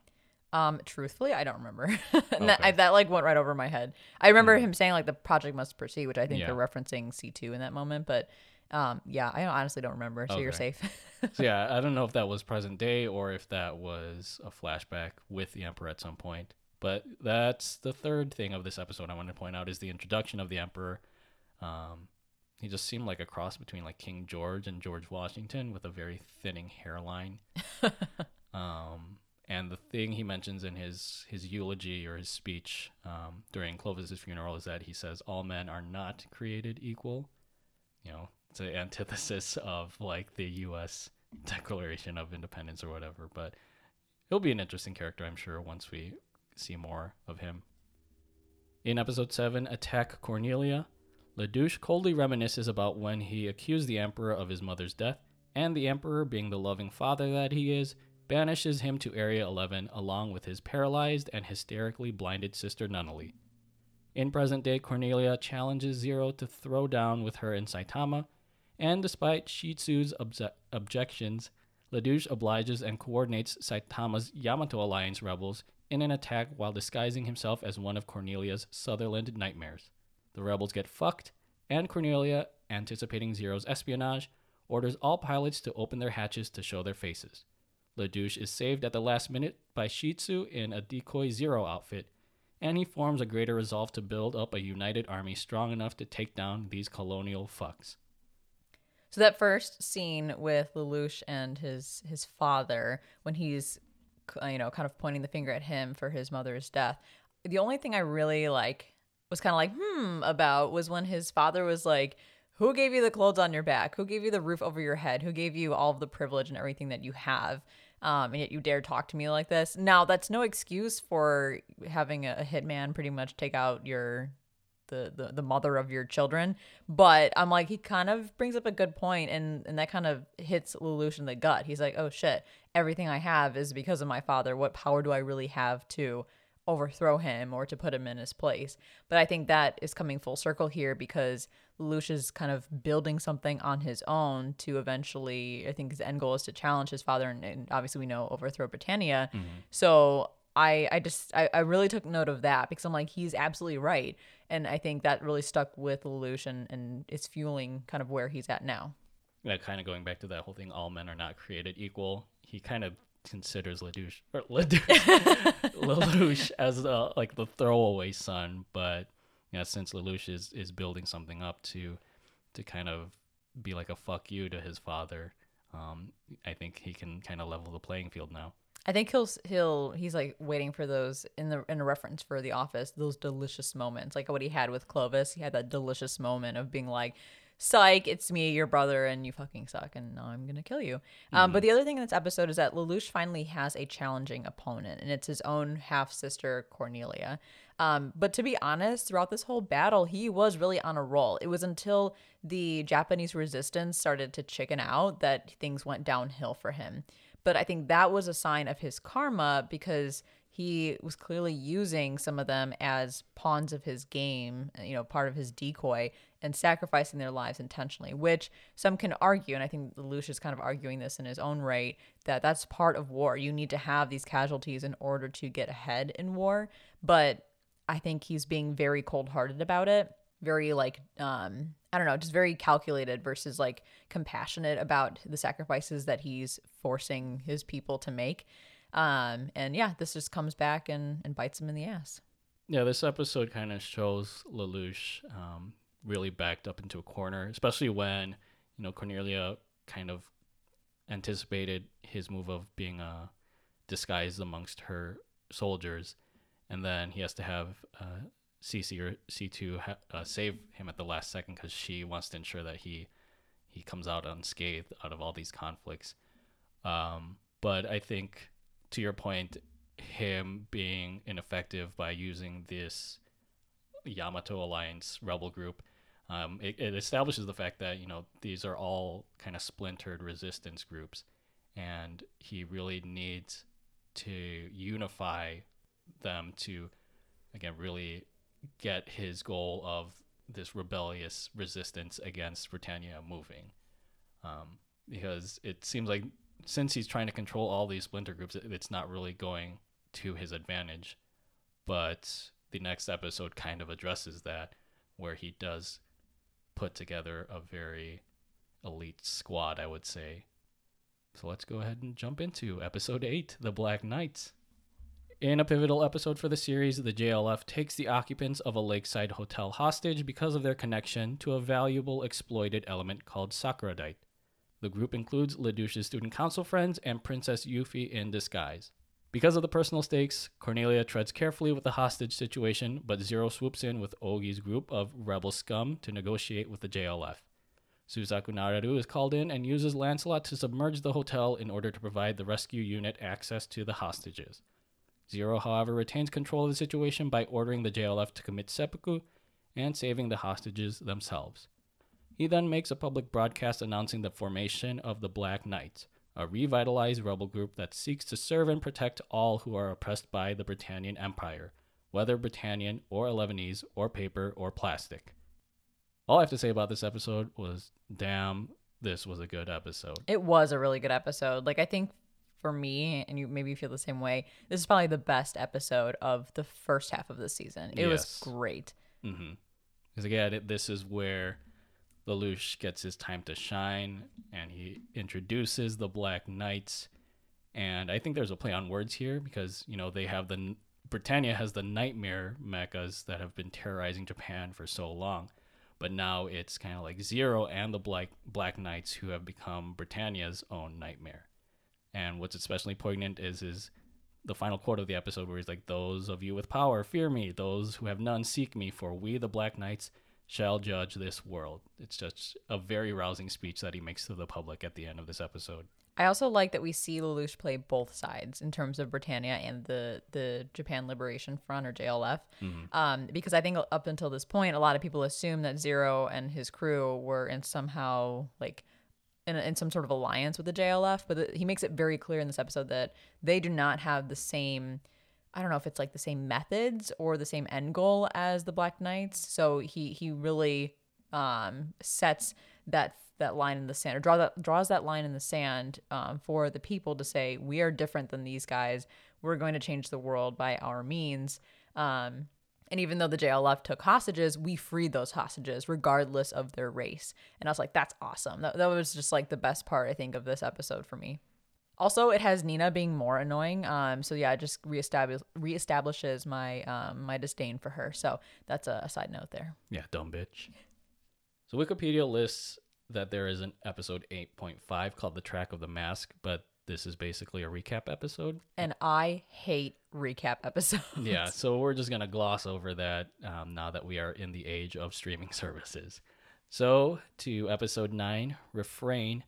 Um, truthfully, I don't remember. and that, Okay. I, that like went right over my head. I remember him saying like the project must proceed, which I think Yeah. they're referencing C two in that moment. But um, yeah, I honestly don't remember. So you're safe. so yeah, I don't know if that was present day or if that was a flashback with the emperor at some point. But that's the third thing of this episode I want to point out is the introduction of the emperor. Um, he just seemed like a cross between like King George and George Washington with a very thinning hairline. um, and the thing he mentions in his his eulogy or his speech um, during Clovis's funeral is that he says all men are not created equal. You know, it's an antithesis of like the U.S. Declaration of Independence or whatever. But he'll be an interesting character, I'm sure, once we see more of him. In episode 7, Attack Cornelia, Ledouche coldly reminisces about when he accused the Emperor of his mother's death, and the Emperor, being the loving father that he is, banishes him to Area 11 along with his paralyzed and hysterically blinded sister Nunnally. In present day, Cornelia challenges Zero to throw down with her in Saitama, and despite Shitsu's obje- objections, Ledouche obliges and coordinates Saitama's Yamato Alliance rebels in an attack while disguising himself as one of Cornelia's Sutherland nightmares. The rebels get fucked, and Cornelia, anticipating Zero's espionage, orders all pilots to open their hatches to show their faces. Ledouche is saved at the last minute by Shitsu in a decoy Zero outfit, and he forms a greater resolve to build up a united army strong enough to take down these colonial fucks. So that first scene with Lelouch and his his father, when he's you know kind of pointing the finger at him for his mother's death, the only thing I really like was kind of like hmm about was when his father was like. Who gave you the clothes on your back? Who gave you the roof over your head? Who gave you all of the privilege and everything that you have? Um, and yet you dare talk to me like this. Now that's no excuse for having a, a hitman pretty much take out your the, the the mother of your children. But I'm like, he kind of brings up a good point, and and that kind of hits Lelouch in the gut. He's like, oh shit, everything I have is because of my father. What power do I really have to overthrow him or to put him in his place? But I think that is coming full circle here because Lelouch is kind of building something on his own to eventually. I think his end goal is to challenge his father, and, and obviously we know overthrow Britannia. Mm-hmm. So I I just I, I really took note of that because I'm like he's absolutely right, and I think that really stuck with Lelouch and and it's fueling kind of where he's at now. Yeah, kind of going back to that whole thing, all men are not created equal. He kind of considers Lelouch or Lelouch, Lelouch as the, like the throwaway son, but you know, since Lelouch is, is building something up to to kind of be like a fuck you to his father, um, I think he can kind of level the playing field now. I think he'll he'll he's like waiting for those in the in a reference for The Office, those delicious moments, like what he had with Clovis. He had that delicious moment of being like, "Psych, it's me, your brother, and you fucking suck, and now I'm gonna kill you." Um, but the other thing in this episode is that Lelouch finally has a challenging opponent, and it's his own half sister Cornelia. Um, but to be honest, throughout this whole battle, he was really on a roll. It was until the Japanese resistance started to chicken out that things went downhill for him. But I think that was a sign of his karma because he was clearly using some of them as pawns of his game, you know, part of his decoy, and sacrificing their lives intentionally, which some can argue, and I think Lelouch is kind of arguing this in his own right, that that's part of war. You need to have these casualties in order to get ahead in war. But I think he's being very cold hearted about it very like um I don't know, just very calculated versus like compassionate about the sacrifices that he's forcing his people to make. Um and yeah, this just comes back and and bites him in the ass. Yeah, this episode kind of shows Lelouch um, really backed up into a corner, especially when you know Cornelia kind of anticipated his move of being uh, disguised amongst her soldiers, and then he has to have uh, CC or C2 ha- uh, save him at the last second because she wants to ensure that he he comes out unscathed out of all these conflicts. Um, but I think to your point, him being ineffective by using this Yamato Alliance rebel group, um, it, it establishes the fact that you know these are all kind of splintered resistance groups, and he really needs to unify them to again really get his goal of this rebellious resistance against Britannia moving. Um, because it seems like since he's trying to control all these splinter groups, it's not really going to his advantage. But the next episode kind of addresses that, where he does put together a very elite squad, I would say. So let's go ahead and jump into episode 8 The Black Knights. In a pivotal episode for the series, the JLF takes the occupants of a lakeside hotel hostage because of their connection to a valuable exploited element called Sakuradite. The group includes Lelouch's student council friends and Princess Euphie in disguise. Because of the personal stakes, Cornelia treads carefully with the hostage situation, but Zero swoops in with Ogi's group of rebel scum to negotiate with the JLF. Suzaku Nararu is called in and uses Lancelot to submerge the hotel in order to provide the rescue unit access to the hostages. Zero, however, retains control of the situation by ordering the JLF to commit seppuku and saving the hostages themselves. He then makes a public broadcast announcing the formation of the Black Knights, a revitalized rebel group that seeks to serve and protect all who are oppressed by the Britannian Empire, whether Britannian or Elevenese or paper or plastic. All I have to say about this episode was damn, this was a good episode. It was a really good episode. Like I think for me, and you maybe feel the same way, this is probably the best episode of the first half of the season. It was great. Mm-hmm. Because again, this is where Lelouch gets his time to shine, and he introduces the Black Knights. And I think there's a play on words here because you know they have the Britannia has the nightmare mechas that have been terrorizing Japan for so long, but now it's kind of like Zero and the Black Black Knights who have become Britannia's own nightmare. And what's especially poignant is is the final quote of the episode where he's like, Those of you with power fear me, those who have none seek me, for we the Black Knights shall judge this world. It's just a very rousing speech that he makes to the public at the end of this episode. I also like that we see Lelouch play both sides in terms of Britannia and the the Japan Liberation Front or JLF, um, because I think up until this point, a lot of people assume that Zero and his crew were in somehow like in, in some sort of alliance with the JLF, but the, he makes it very clear in this episode that they do not have the same. I don't know if it's like the same methods or the same end goal as the Black Knights. So he he really um, sets that that line in the sand or draw that draws that line in the sand um, for the people to say we are different than these guys. We're going to change the world by our means. Um, and even though the JLF took hostages, we freed those hostages regardless of their race. And I was like, that's awesome. That, that was just like the best part, I think, of this episode for me. Also, it has Nina being more annoying. Um, so yeah, it just reestablish reestablishes my um my disdain for her. So that's a, a side note there. Yeah, dumb bitch. So Wikipedia lists that there is an episode 8.5 called The Track of the Mask, but this is basically a recap episode. And I hate recap episodes. Yeah, so we're just going to gloss over that um, now that we are in the age of streaming services. So, to episode 9, Refrain.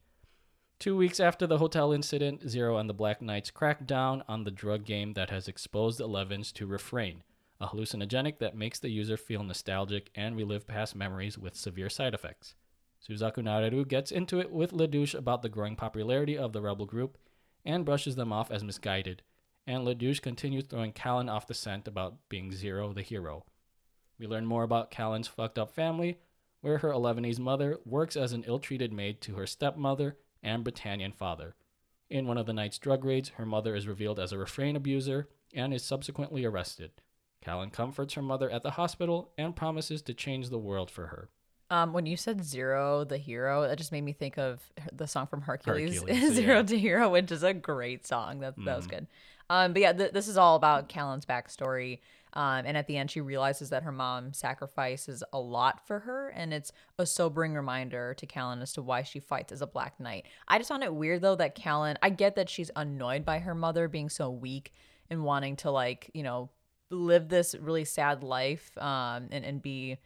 Two weeks after the hotel incident, Zero and the Black Knights crack down on the drug game that has exposed Elevens to Refrain, a hallucinogenic that makes the user feel nostalgic and relive past memories with severe side effects. Suzaku Nareru gets into it with Ledouche about the growing popularity of the rebel group and brushes them off as misguided, and Ledouche continues throwing Kallen off the scent about being Zero the hero. We learn more about Kallen's fucked up family, where her Elevenese mother works as an ill treated maid to her stepmother and Britannian father. In one of the night's drug raids, her mother is revealed as a refrain abuser and is subsequently arrested. Kallen comforts her mother at the hospital and promises to change the world for her. Um, when you said Zero, the hero, that just made me think of the song from Hercules, Hercules, Zero yeah. to Hero, which is a great song. That that was Mhm. good. Um, but yeah, th- this is all about Kallen's backstory. Um, and at the end, she realizes that her mom sacrifices a lot for her, and it's a sobering reminder to Kallen as to why she fights as a Black Knight. I just found it weird though that Kallen. I get that she's annoyed by her mother being so weak and wanting to like you know live this really sad life um, and and be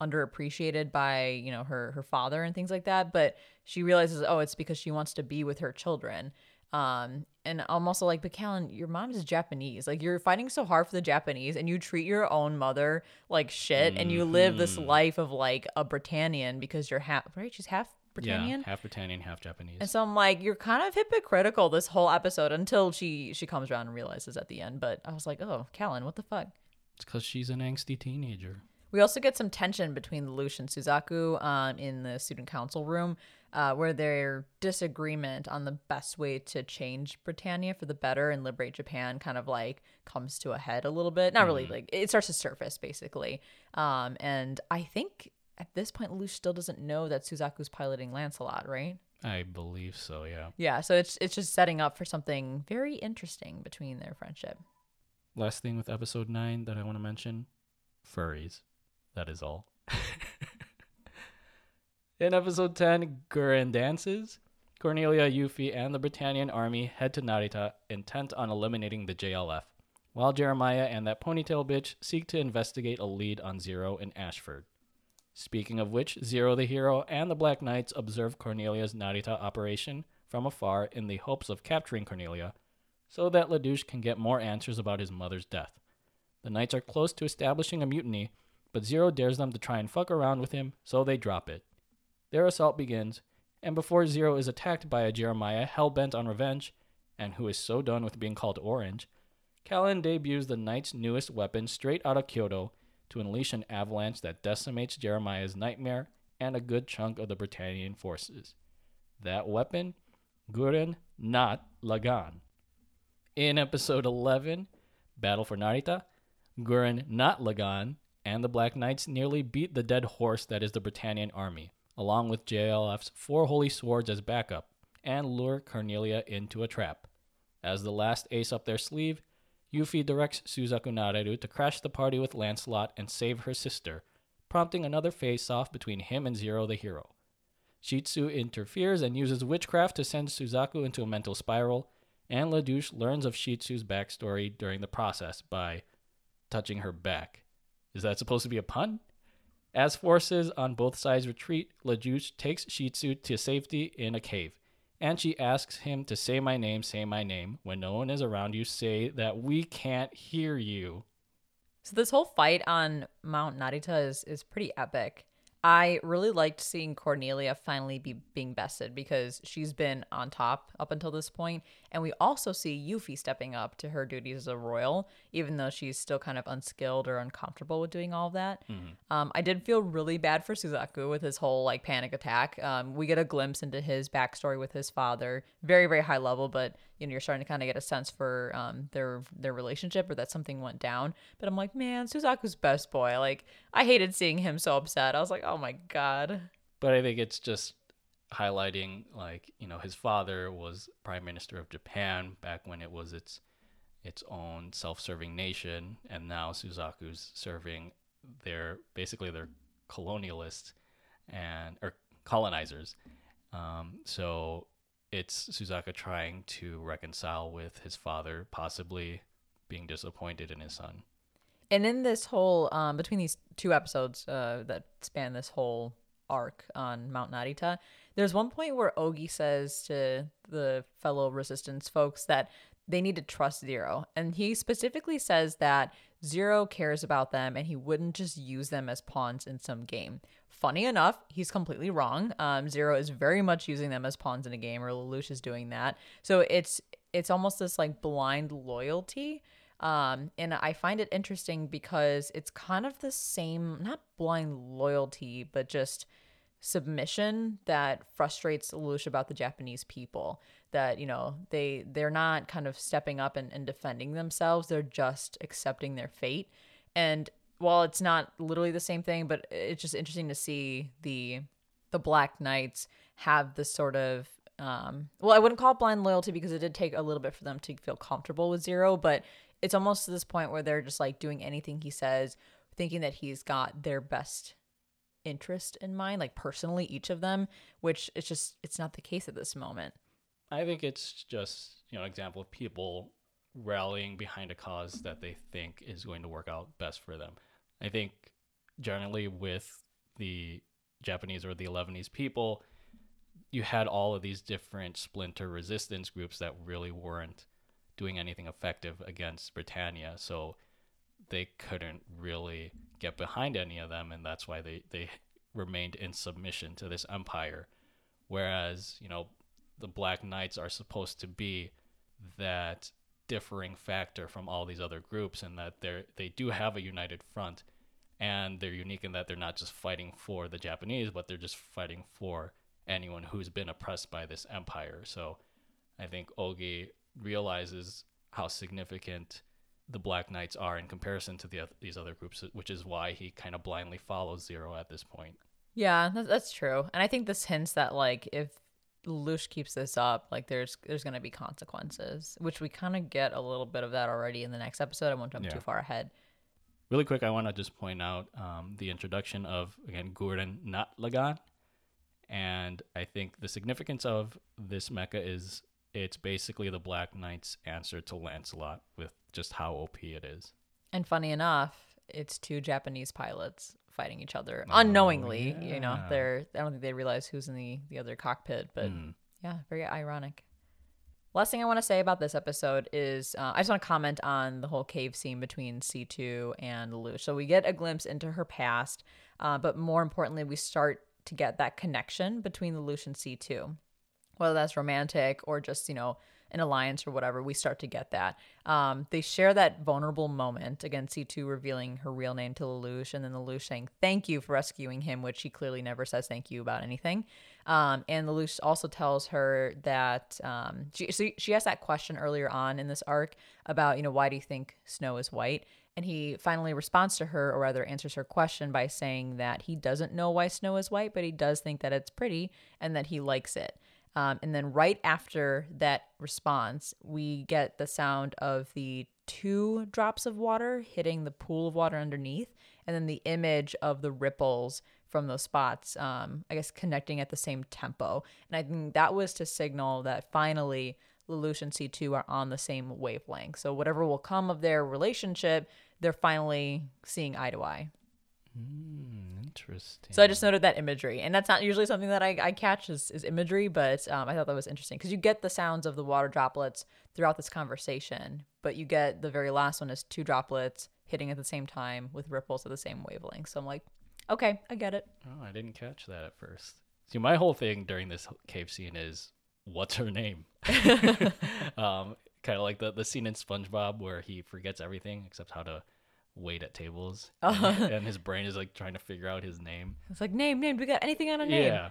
underappreciated by you know her her father and things like that but she realizes oh it's because she wants to be with her children um and i'm also like but Kallen, your mom is japanese like you're fighting so hard for the japanese and you treat your own mother like shit and you live this Mhm. life of like a britannian because you're half right she's half britannian Yeah, half Britannian, half Japanese. and so I'm like, you're kind of hypocritical this whole episode until she she comes around and realizes at the end. But I was like, oh, Kallen, what the fuck? it's because she's an angsty teenager. We also get some tension between Lelouch and Suzaku um, in the student council room, uh, where their disagreement on the best way to change Britannia for the better and liberate Japan kind of like comes to a head a little bit. Not really, like it starts to surface basically. Um, and I think at this point, Lelouch still doesn't know that Suzaku's piloting Lancelot, right? I believe so, yeah. Yeah, so it's it's just setting up for something very interesting between their friendship. Last thing with episode 9 that I want to mention furries. That is all. In episode 10, Gurren dances. Cornelia, Euphie, and the Britannian army head to Narita, intent on eliminating the JLF, while Jeremiah and that ponytail bitch seek to investigate a lead on Zero and Ashford. Speaking of which, Zero the hero and the Black Knights observe Cornelia's Narita operation from afar in the hopes of capturing Cornelia, so that Ledouche can get more answers about his mother's death. The Knights are close to establishing a mutiny, but Zero dares them to try and fuck around with him, so they drop it. Their assault begins, and before Zero is attacked by a Jeremiah hell bent on revenge, and who is so done with being called Orange, Kallen debuts the Knight's newest weapon straight out of Kyoto to unleash an avalanche that decimates Jeremiah's nightmare and a good chunk of the Britannian forces. That weapon? Gurren, not Lagann. In episode 11, Battle for Narita, Gurren, not Lagann, and the Black Knights nearly beat the dead horse that is the Britannian army, along with JLF's four holy swords as backup, and lure Cornelia into a trap. As the last ace up their sleeve, Euphie directs Suzaku Nareru to crash the party with Lancelot and save her sister, prompting another face-off between him and Zero the hero. Shitsu interferes and uses witchcraft to send Suzaku into a mental spiral, and Ledouche learns of Shitsu's backstory during the process by touching her back. Is that supposed to be a pun? As forces on both sides retreat, Ledouche takes Shitsu to safety in a cave, and she asks him to say my name, say my name. When no one is around you, say that we can't hear you. So this whole fight on Mount Narita is is pretty epic. I really liked seeing Cornelia finally be being bested because she's been on top up until this point, and we also see Euphie stepping up to her duties as a royal, even though she's still kind of unskilled or uncomfortable with doing all of that. Um, I did feel really bad for Suzaku with his whole like panic attack. Um, we get a glimpse into his backstory with his father, very very high level, but you know you're starting to kind of get a sense for um, their their relationship or that something went down. But I'm like, man, Suzaku's best boy. Like I hated seeing him so upset. I was like, oh my god. But I think it's just highlighting like you know his father was prime minister of Japan back when it was its its own self-serving nation, and now Suzaku's serving their basically their colonialists and or colonizers. Um, so it's Suzaku trying to reconcile with his father, possibly being disappointed in his son. And in this whole, um, between these two episodes uh, that span this whole arc on Mount Narita, there's one point where Ogi says to the fellow resistance folks that they need to trust Zero. And he specifically says that Zero cares about them and he wouldn't just use them as pawns in some game. Funny enough, he's completely wrong. Um, Zero is very much using them as pawns in a game, or Lelouch is doing that. So it's it's almost this like blind loyalty. Um, and I find it interesting because it's kind of the same, not blind loyalty, but just submission that frustrates Lelouch about the Japanese people. That, you know, they they're not kind of stepping up and, and defending themselves. They're just accepting their fate. And while it's not literally the same thing, but it's just interesting to see the the Black Knights have this sort of um, well, I wouldn't call it blind loyalty because it did take a little bit for them to feel comfortable with Zero, but it's almost to this point where they're just like doing anything he says, thinking that he's got their best interest in mind, like personally, each of them, which it's just, it's not the case at this moment. I think it's just, you know, an example of people rallying behind a cause that they think is going to work out best for them. I think generally with the Japanese or the Elevenese people, you had all of these different splinter resistance groups that really weren't doing anything effective against Britannia. So they couldn't really get behind any of them, and that's why they, they remained in submission to this empire. Whereas, you know, the Black Knights are supposed to be that differing factor from all these other groups, and that they they do have a united front, and they're unique in that they're not just fighting for the Japanese, but they're just fighting for anyone who's been oppressed by this empire. So, I think Ogi realizes how significant the Black Knights are in comparison to the these other groups, which is why he kind of blindly follows Zero at this point. Yeah, that's true, and I think this hints that like if Lush keeps this up, like there's there's gonna be consequences, which we kind of get a little bit of that already in the next episode. I won't jump yeah. too far ahead. Really quick, I want to just point out um, the introduction of again Gurren, Not Lagann, and I think the significance of this mecha is it's basically the Black Knight's answer to Lancelot with just how OP it is. And funny enough, it's two Japanese pilots fighting each other oh, unknowingly. Yeah. You know, they're I don't think they realize who's in the the other cockpit, but mm. yeah, very ironic. Last thing I want to say about this episode is uh, I just want to comment on the whole cave scene between C2 and Lelouch. So we get a glimpse into her past, uh, but more importantly, we start to get that connection between Lelouch and C2 whether that's romantic or just, you know, an alliance or whatever, we start to get that. Um, they share that vulnerable moment. Again, C2 revealing her real name to Lelouch, and then Lelouch saying thank you for rescuing him, which she clearly never says thank you about anything. Um, and Lelouch also tells her that um, she, she, she asked that question earlier on in this arc about, you know, why do you think snow is white? And he finally responds to her, or rather answers her question by saying that he doesn't know why snow is white, but he does think that it's pretty and that he likes it. Um, and then right after that response, we get the sound of the two drops of water hitting the pool of water underneath, and then the image of the ripples from those spots, um, I guess, connecting at the same tempo. And I think that was to signal that finally Lelouch and C2 are on the same wavelength. So whatever will come of their relationship, they're finally seeing eye to eye. Mm, interesting. So I just noted that imagery, and that's not usually something that I, I catch is, is imagery, but um, I thought that was interesting because you get the sounds of the water droplets throughout this conversation, but you get the very last one is two droplets hitting at the same time with ripples at the same wavelength. So I'm like, okay, I get it. Oh, I didn't catch that at first. See, my whole thing during this cave scene is what's her name? um, kind of like the the scene in SpongeBob where he forgets everything except how to wait at tables, uh-huh. and, and, his brain is like trying to figure out his name. It's like name, name. Do we got anything on a name? Yeah,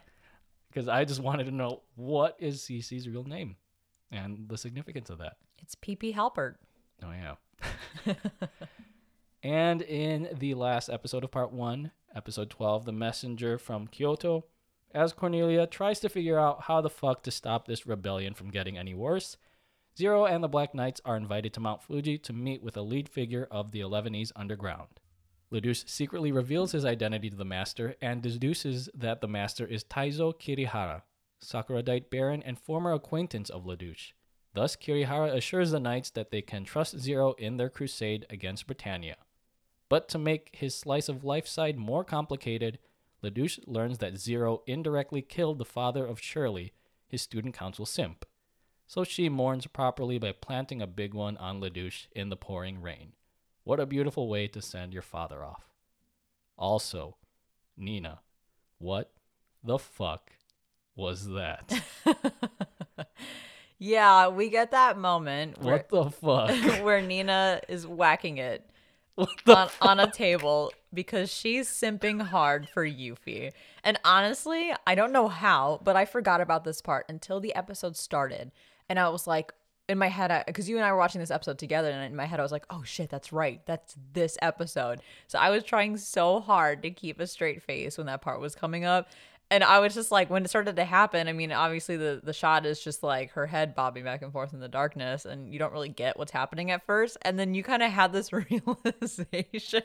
because I just wanted to know what is CC's real name, and the significance of that. It's Cece Halpert. Oh yeah. and in the last episode of part one, episode twelve, the messenger from Kyoto, as Cornelia tries to figure out how the fuck to stop this rebellion from getting any worse, Zero and the Black Knights are invited to Mount Fuji to meet with a lead figure of the Elevenese underground. Lelouch secretly reveals his identity to the Master and deduces that the Master is Taizo Kirihara, Sakuradite Baron and former acquaintance of Lelouch. Thus, Kirihara assures the Knights that they can trust Zero in their crusade against Britannia. But to make his slice of life side more complicated, Lelouch learns that Zero indirectly killed the father of Shirley, his student council simp. So she mourns properly by planting a big one on Lelouch in the pouring rain. What a beautiful way to send your father off. Also, Nina, what the fuck was that? Yeah, we get that moment where what the fuck? where Nina is whacking it on, on a table because she's simping hard for Euphie. And honestly, I don't know how, but I forgot about this part until the episode started. And I was like, in my head, because you and I were watching this episode together, and in my head, I was like, oh shit, that's right. That's this episode. So I was trying so hard to keep a straight face when that part was coming up. And I was just like, when it started to happen, I mean, obviously the, the shot is just like her head bobbing back and forth in the darkness, and you don't really get what's happening at first. And then you kind of have this realization,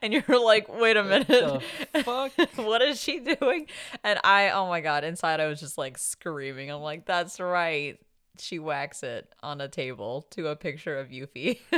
and you're like, wait a minute, the fuck? what is she doing? And I, oh my God, inside I was just like screaming. I'm like, that's right. She whacks it on a table to a picture of Euphie.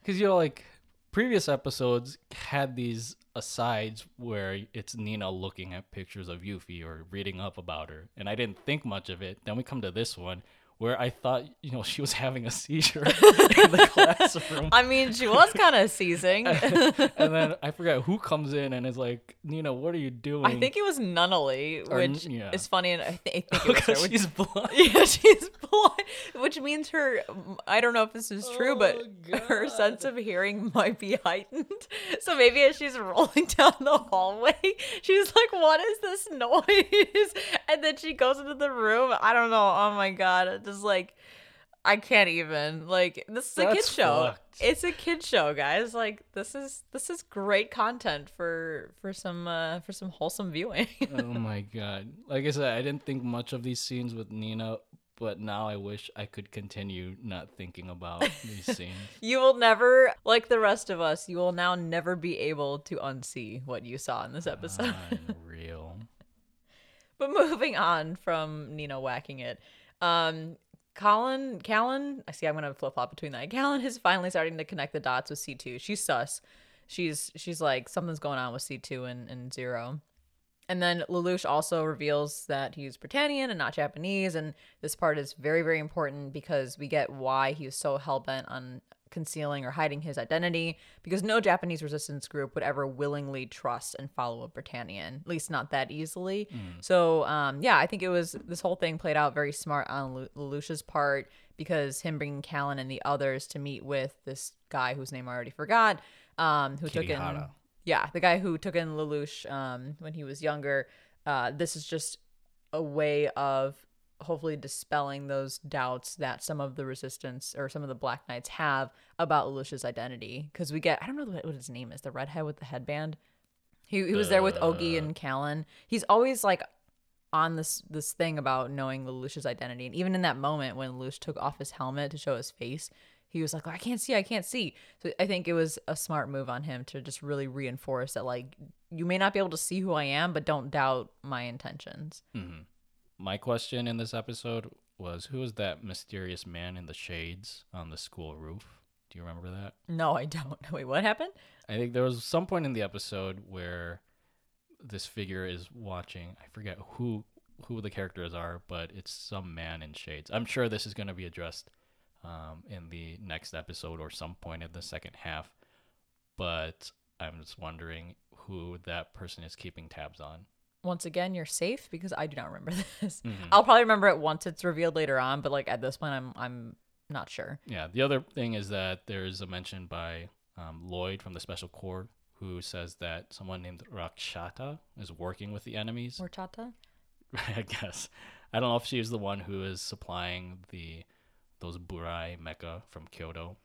Because, you know, like previous episodes had these asides where it's Nina looking at pictures of Euphie or reading up about her. And I didn't think much of it. Then we come to this one where I thought, you know, she was having a seizure in the classroom. I mean, she was kind of seizing. and then I forget who comes in and is like, Nina, what are you doing? I think it was Nunnally, Or- which yeah. is funny, and I, th- I think it was her. Which, she's blind. yeah, she's blind, which means her. I don't know if this is true, but Oh, her sense of hearing might be heightened. So maybe as she's rolling down the hallway, she's like, "What is this noise?" And then she goes into the room. I don't know. Oh my god! Just like. I can't even like this is a kid show. fucked. It's a kid show, guys. Like this is this is great content for for some uh for some wholesome viewing. oh my god. Like I said, I didn't think much of these scenes with Nina, but now I wish I could continue not thinking about these scenes. You will never, like the rest of us, you will now never be able to unsee what you saw in this episode. Unreal. but moving on from Nina whacking it, um, Colin, Kallen, I see I'm gonna flip flop between that. Kallen is finally starting to connect the dots with C2. She's sus. She's she's like something's going on with C2 and, and Zero. And then Lelouch also reveals that he's Britannian and not Japanese. And this part is very, very important because we get why he was so hell bent on concealing or hiding his identity because no Japanese resistance group would ever willingly trust and follow a Britannian, at least not that easily. So, um, yeah, I think it was this whole thing played out very smart on Lel- Lelouch's part because him bringing Kallen and the others to meet with this guy whose name I already forgot, um, who took in Kirihara. yeah, the guy who took in Lelouch um, when he was younger. Uh, this is just a way of hopefully dispelling those doubts that some of the resistance or some of the Black Knights have about Lelouch's identity. Because we get, I don't know what what his name is, the redhead with the headband. He, he was there with Ogi uh. and Kallen. He's always like on this this thing about knowing Lelouch's identity. And even in that moment when Lelouch took off his helmet to show his face, he was like, I can't see, I can't see. So I think it was a smart move on him to just really reinforce that, like, you may not be able to see who I am, but don't doubt my intentions. Mm-hmm. My question in this episode was who is that mysterious man in the shades on the school roof? Do you remember that? No, I don't. Wait, what happened? I think there was some point in the episode where this figure is watching. I forget who who the characters are, but it's some man in shades. I'm sure this is going to be addressed um, in the next episode or some point in the second half. But I'm just wondering who that person is keeping tabs on. Once again, you're safe because I do not remember this. Mm-hmm. I'll probably remember it once it's revealed later on, but like at this point, I'm I'm not sure. Yeah. The other thing is that there's a mention by um, Lloyd from the Special Corps who says that someone named Rakshata is working with the enemies. Horchata? I guess. I don't know if she's the one who is supplying the those burai mecha from Kyoto.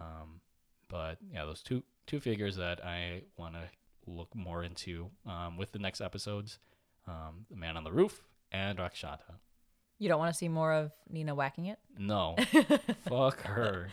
Um, but yeah, those two two figures that I want to look more into um, with the next episodes. um, the man on the roof, and Rakshata. You don't want to see more of Nina whacking it? No, fuck her.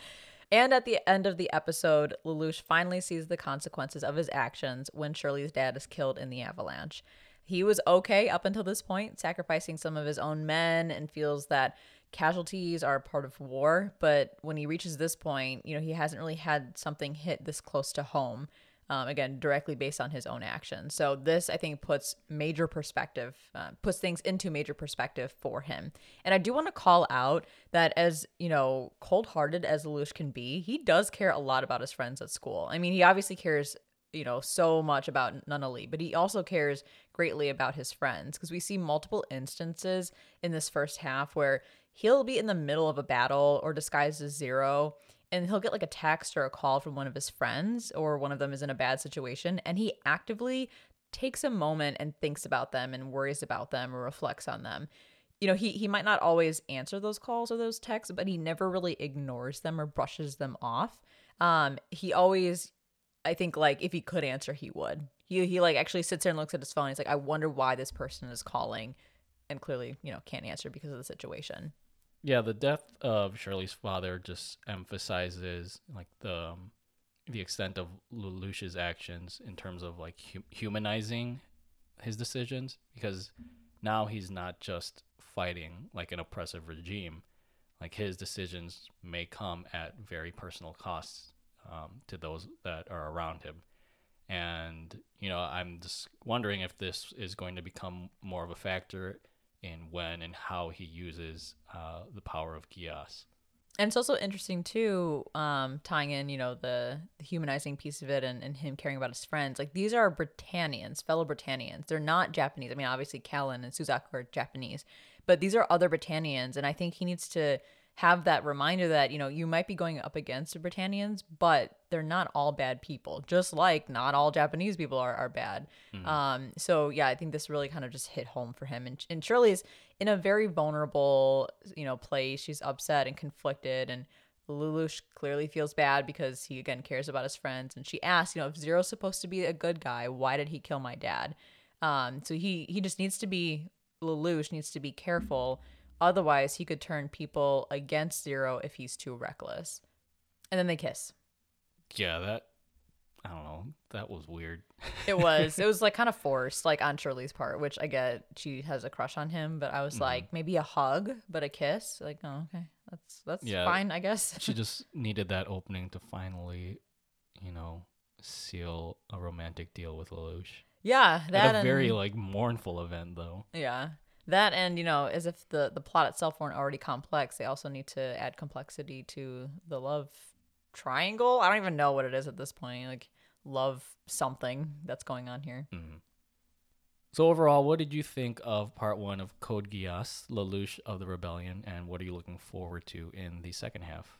And at the end of the episode, Lelouch finally sees the consequences of his actions when Shirley's dad is killed in the avalanche. He was okay up until this point, sacrificing some of his own men and feels that casualties are part of war. But when he reaches this point, you know, he hasn't really had something hit this close to home. Um, again, directly based on his own actions. So this, I think, puts major perspective, uh, puts things into major perspective for him. And I do want to call out that as you know, cold-hearted as Lelouch can be, he does care a lot about his friends at school. I mean, he obviously cares you know so much about Nunnally, but he also cares greatly about his friends because we see multiple instances in this first half where he'll be in the middle of a battle or disguised as Zero and he'll get like a text or a call from one of his friends or one of them is in a bad situation and he actively takes a moment and thinks about them and worries about them or reflects on them. You know he he might not always answer those calls or those texts but he never really ignores them or brushes them off. Um he always i think like if he could answer he would. He he like actually sits there and looks at his phone. He's like i wonder why this person is calling and clearly you know can't answer because of the situation Yeah, the death of Shirley's father just emphasizes like the um, the extent of Lelouch's actions in terms of like hu- humanizing his decisions because now he's not just fighting like an oppressive regime. Like his decisions may come at very personal costs um, to those that are around him. And, you know, I'm just wondering if this is going to become more of a factor in when and how he uses uh, the power of Geass. And it's also interesting too, um, tying in, you know, the, the humanizing piece of it and, and him caring about his friends. Like these are Britannians, fellow Britannians. They're not Japanese. I mean, obviously Kallen and Suzaku are Japanese, but these are other Britannians. And I think he needs to have that reminder that, you know, you might be going up against the Britannians, but they're not all bad people. Just like not all Japanese people are, are bad. Um, so yeah, I think this really kind of just hit home for him. And, and Shirley's in a very vulnerable, you know, place. She's upset and conflicted and Lelouch clearly feels bad because he again cares about his friends and she asks, you know, if Zero's supposed to be a good guy, why did he kill my dad? Um, so he he just needs to be Lelouch needs to be careful. Otherwise, he could turn people against Zero if he's too reckless. And then they kiss. Yeah, that I don't know. That was weird. It was. it was like kind of forced, like on Shirley's part, which I get she has a crush on him, but I was mm-hmm. like, maybe a hug, but a kiss. Like, oh, okay. That's that's Yeah. fine, I guess. she just needed that opening to finally, you know, seal a romantic deal with Lelouch. yeah, that At a and very like mournful event though. Yeah. That and you know, as if the the plot itself weren't already complex, they also need to add complexity to the love triangle. I don't even know what it is at this point. Like love something that's going on here. So overall, what did you think of part one of Code Geass, Lelouch of the Rebellion, and what are you looking forward to in the second half?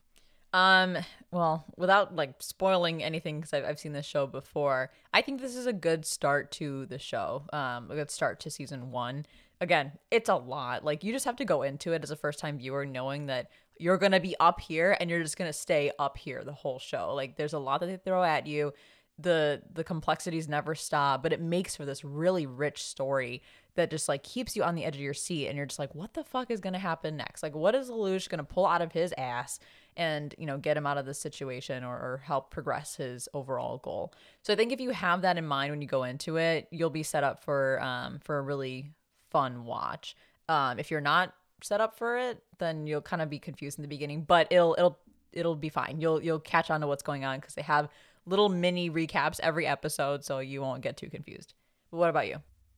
Um, well, without like spoiling anything because I've, I've seen this show before, I think this is a good start to the show. Um, a good start to season one. Again, it's a lot. Like you just have to go into it as a first time viewer knowing that you're gonna be up here and you're just gonna stay up here the whole show. Like there's a lot that they throw at you. The the complexities never stop, but it makes for this really rich story that just like keeps you on the edge of your seat and you're just like, what the fuck is gonna happen next? Like what is Lelouch gonna pull out of his ass? and you know get him out of this situation or, or help progress his overall goal so i think if you have that in mind when you go into it you'll be set up for um for a really fun watch. Um if you're not set up for it then you'll kind of be confused in the beginning but it'll it'll it'll be fine. You'll you'll catch on to what's going on because they have little mini recaps every episode so you won't get too confused. But what about you?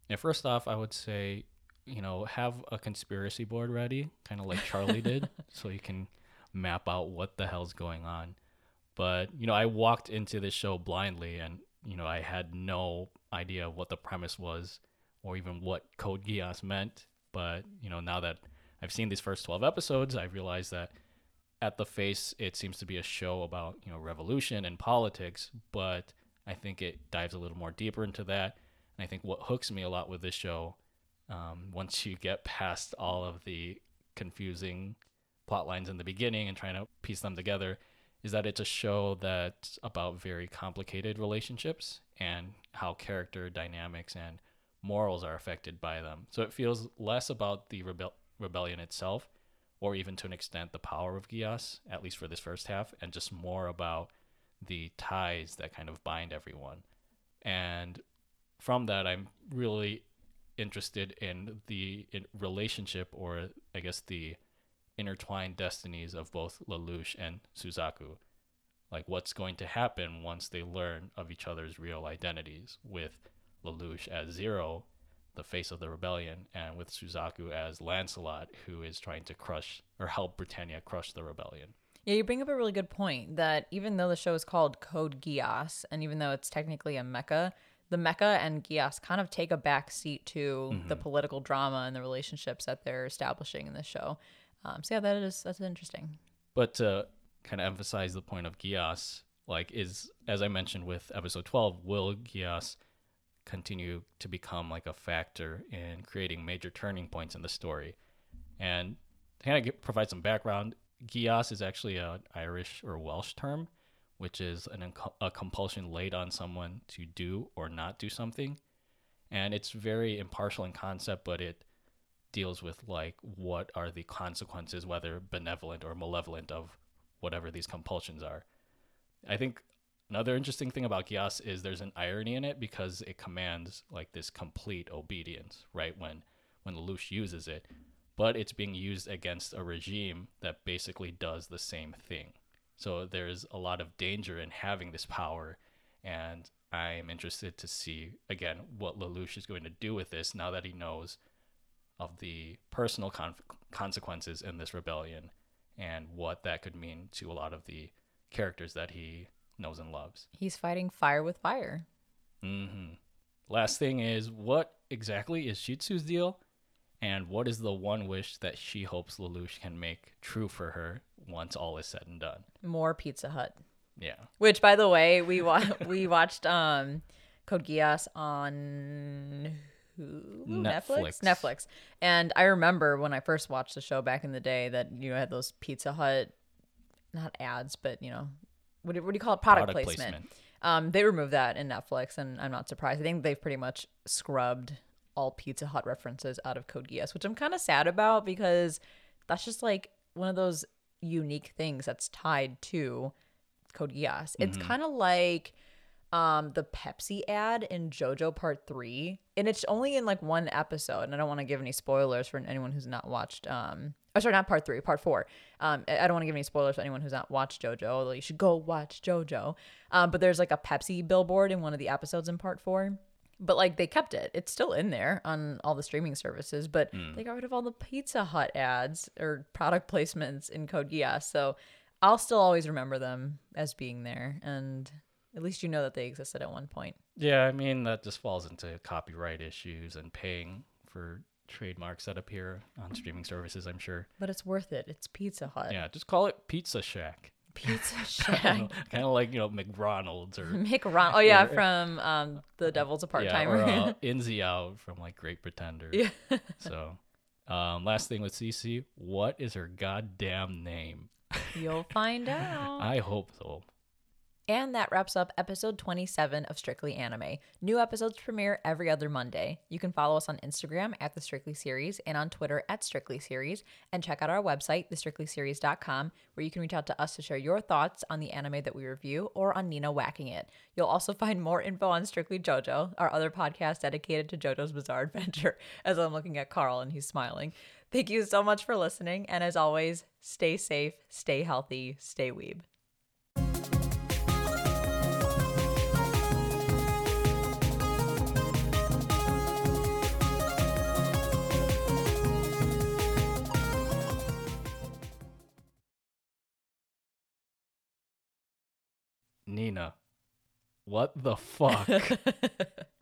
Yeah, first off, I would say, you know, have a conspiracy board ready, kind of like Charlie did, so you can map out what the hell's going on. But, you know, I walked into this show blindly and, you know, I had no idea what the premise was or even what Code Geass meant. But, you know, now that I've seen these first 12 episodes, I realized that at the face, it seems to be a show about, you know, revolution and politics, but I think it dives a little more deeper into that. And I think what hooks me a lot with this show, um, once you get past all of the confusing plot lines in the beginning and trying to piece them together, is that it's a show that's about very complicated relationships and how character dynamics and morals are affected by them. So it feels less about the rebel- rebellion itself, or even to an extent the power of Geass, at least for this first half, and just more about the ties that kind of bind everyone. And from that, I'm really interested in the in relationship, or I guess the intertwined destinies of both Lelouch and Suzaku. Like what's going to happen once they learn of each other's real identities, with Lelouch as Zero, the face of the rebellion, and with Suzaku as Lancelot, who is trying to crush or help Britannia crush the rebellion. Yeah, you bring up a really good point that even though the show is called Code Geass, and even though it's technically a mecha, the mecha and Geass kind of take a back seat to Mm-hmm. the political drama and the relationships that they're establishing in this show. Um, so yeah, that is that's interesting. But to kind of emphasize the point of Geass, like is as I mentioned with episode 12, will Geass continue to become like a factor in creating major turning points in the story? And to kind of provide some background, Geass is actually an Irish or Welsh term, which is an, a compulsion laid on someone to do or not do something. And it's very impartial in concept, but it deals with like what are the consequences, whether benevolent or malevolent, of whatever these compulsions are. I think another interesting thing about Geass is there's an irony in it because it commands like this complete obedience, right? When when Lelouch uses it, but it's being used against a regime that basically does the same thing. So there's a lot of danger in having this power, and I'm interested to see again what Lelouch is going to do with this now that he knows of the personal con- consequences in this rebellion and what that could mean to a lot of the characters that he knows and loves. He's fighting fire with fire. Mm-hmm. Last thing is, what exactly is Shitsu's deal? And what is the one wish that she hopes Lelouch can make true for her once all is said and done? More Pizza Hut. Yeah. Which, by the way, we wa- we watched um, Code Geass on Hulu? Netflix. Netflix. And I remember when I first watched the show back in the day that you know had those Pizza Hut, not ads, but you know, what do, what do you call it? Product, placement. Um, they removed that in Netflix, and I'm not surprised. I think they've pretty much scrubbed all Pizza Hut references out of Code Geass, which I'm kind of sad about because that's just like one of those unique things that's tied to Code Geass. It's kind of like um the Pepsi ad in JoJo Part 3 and it's only in like one episode and I don't want to give any spoilers for anyone who's not watched um oh sorry not part 3 part 4 um I don't want to give any spoilers to anyone who's not watched JoJo although you should go watch JoJo. Um but there's like a Pepsi billboard in one of the episodes in part 4 but like they kept it. It's still in there on all the streaming services but they got rid of all the Pizza Hut ads or product placements in Code. Geass so I'll still always remember them as being there and at least you know that they existed at one point. Yeah, I mean, that just falls into copyright issues and paying for trademarks that appear on streaming services, I'm sure. But it's worth it. It's Pizza Hut. Yeah, just call it Pizza Shack. Pizza Shack. kind of like, you know, McDonald's or Ron. Oh yeah, Yeah. from um, The Devil's a Part yeah, Timer. or uh, Inzy Out from like Great Pretender. Yeah. so, um, last thing with Cece, what is her goddamn name? You'll find out. I hope so. And that wraps up episode 27 of Strictly Anime. New episodes premiere every other Monday. You can follow us on Instagram at The Strictly Series and on Twitter at Strictly Series. And check out our website, thestrictlyseries.com, where you can reach out to us to share your thoughts on the anime that we review or on Nina whacking it. You'll also find more info on Strictly JoJo, our other podcast dedicated to JoJo's Bizarre Adventure, as I'm looking at Carl and he's smiling. Thank you so much for listening. And as always, stay safe, stay healthy, stay weeb. Nina, what the fuck?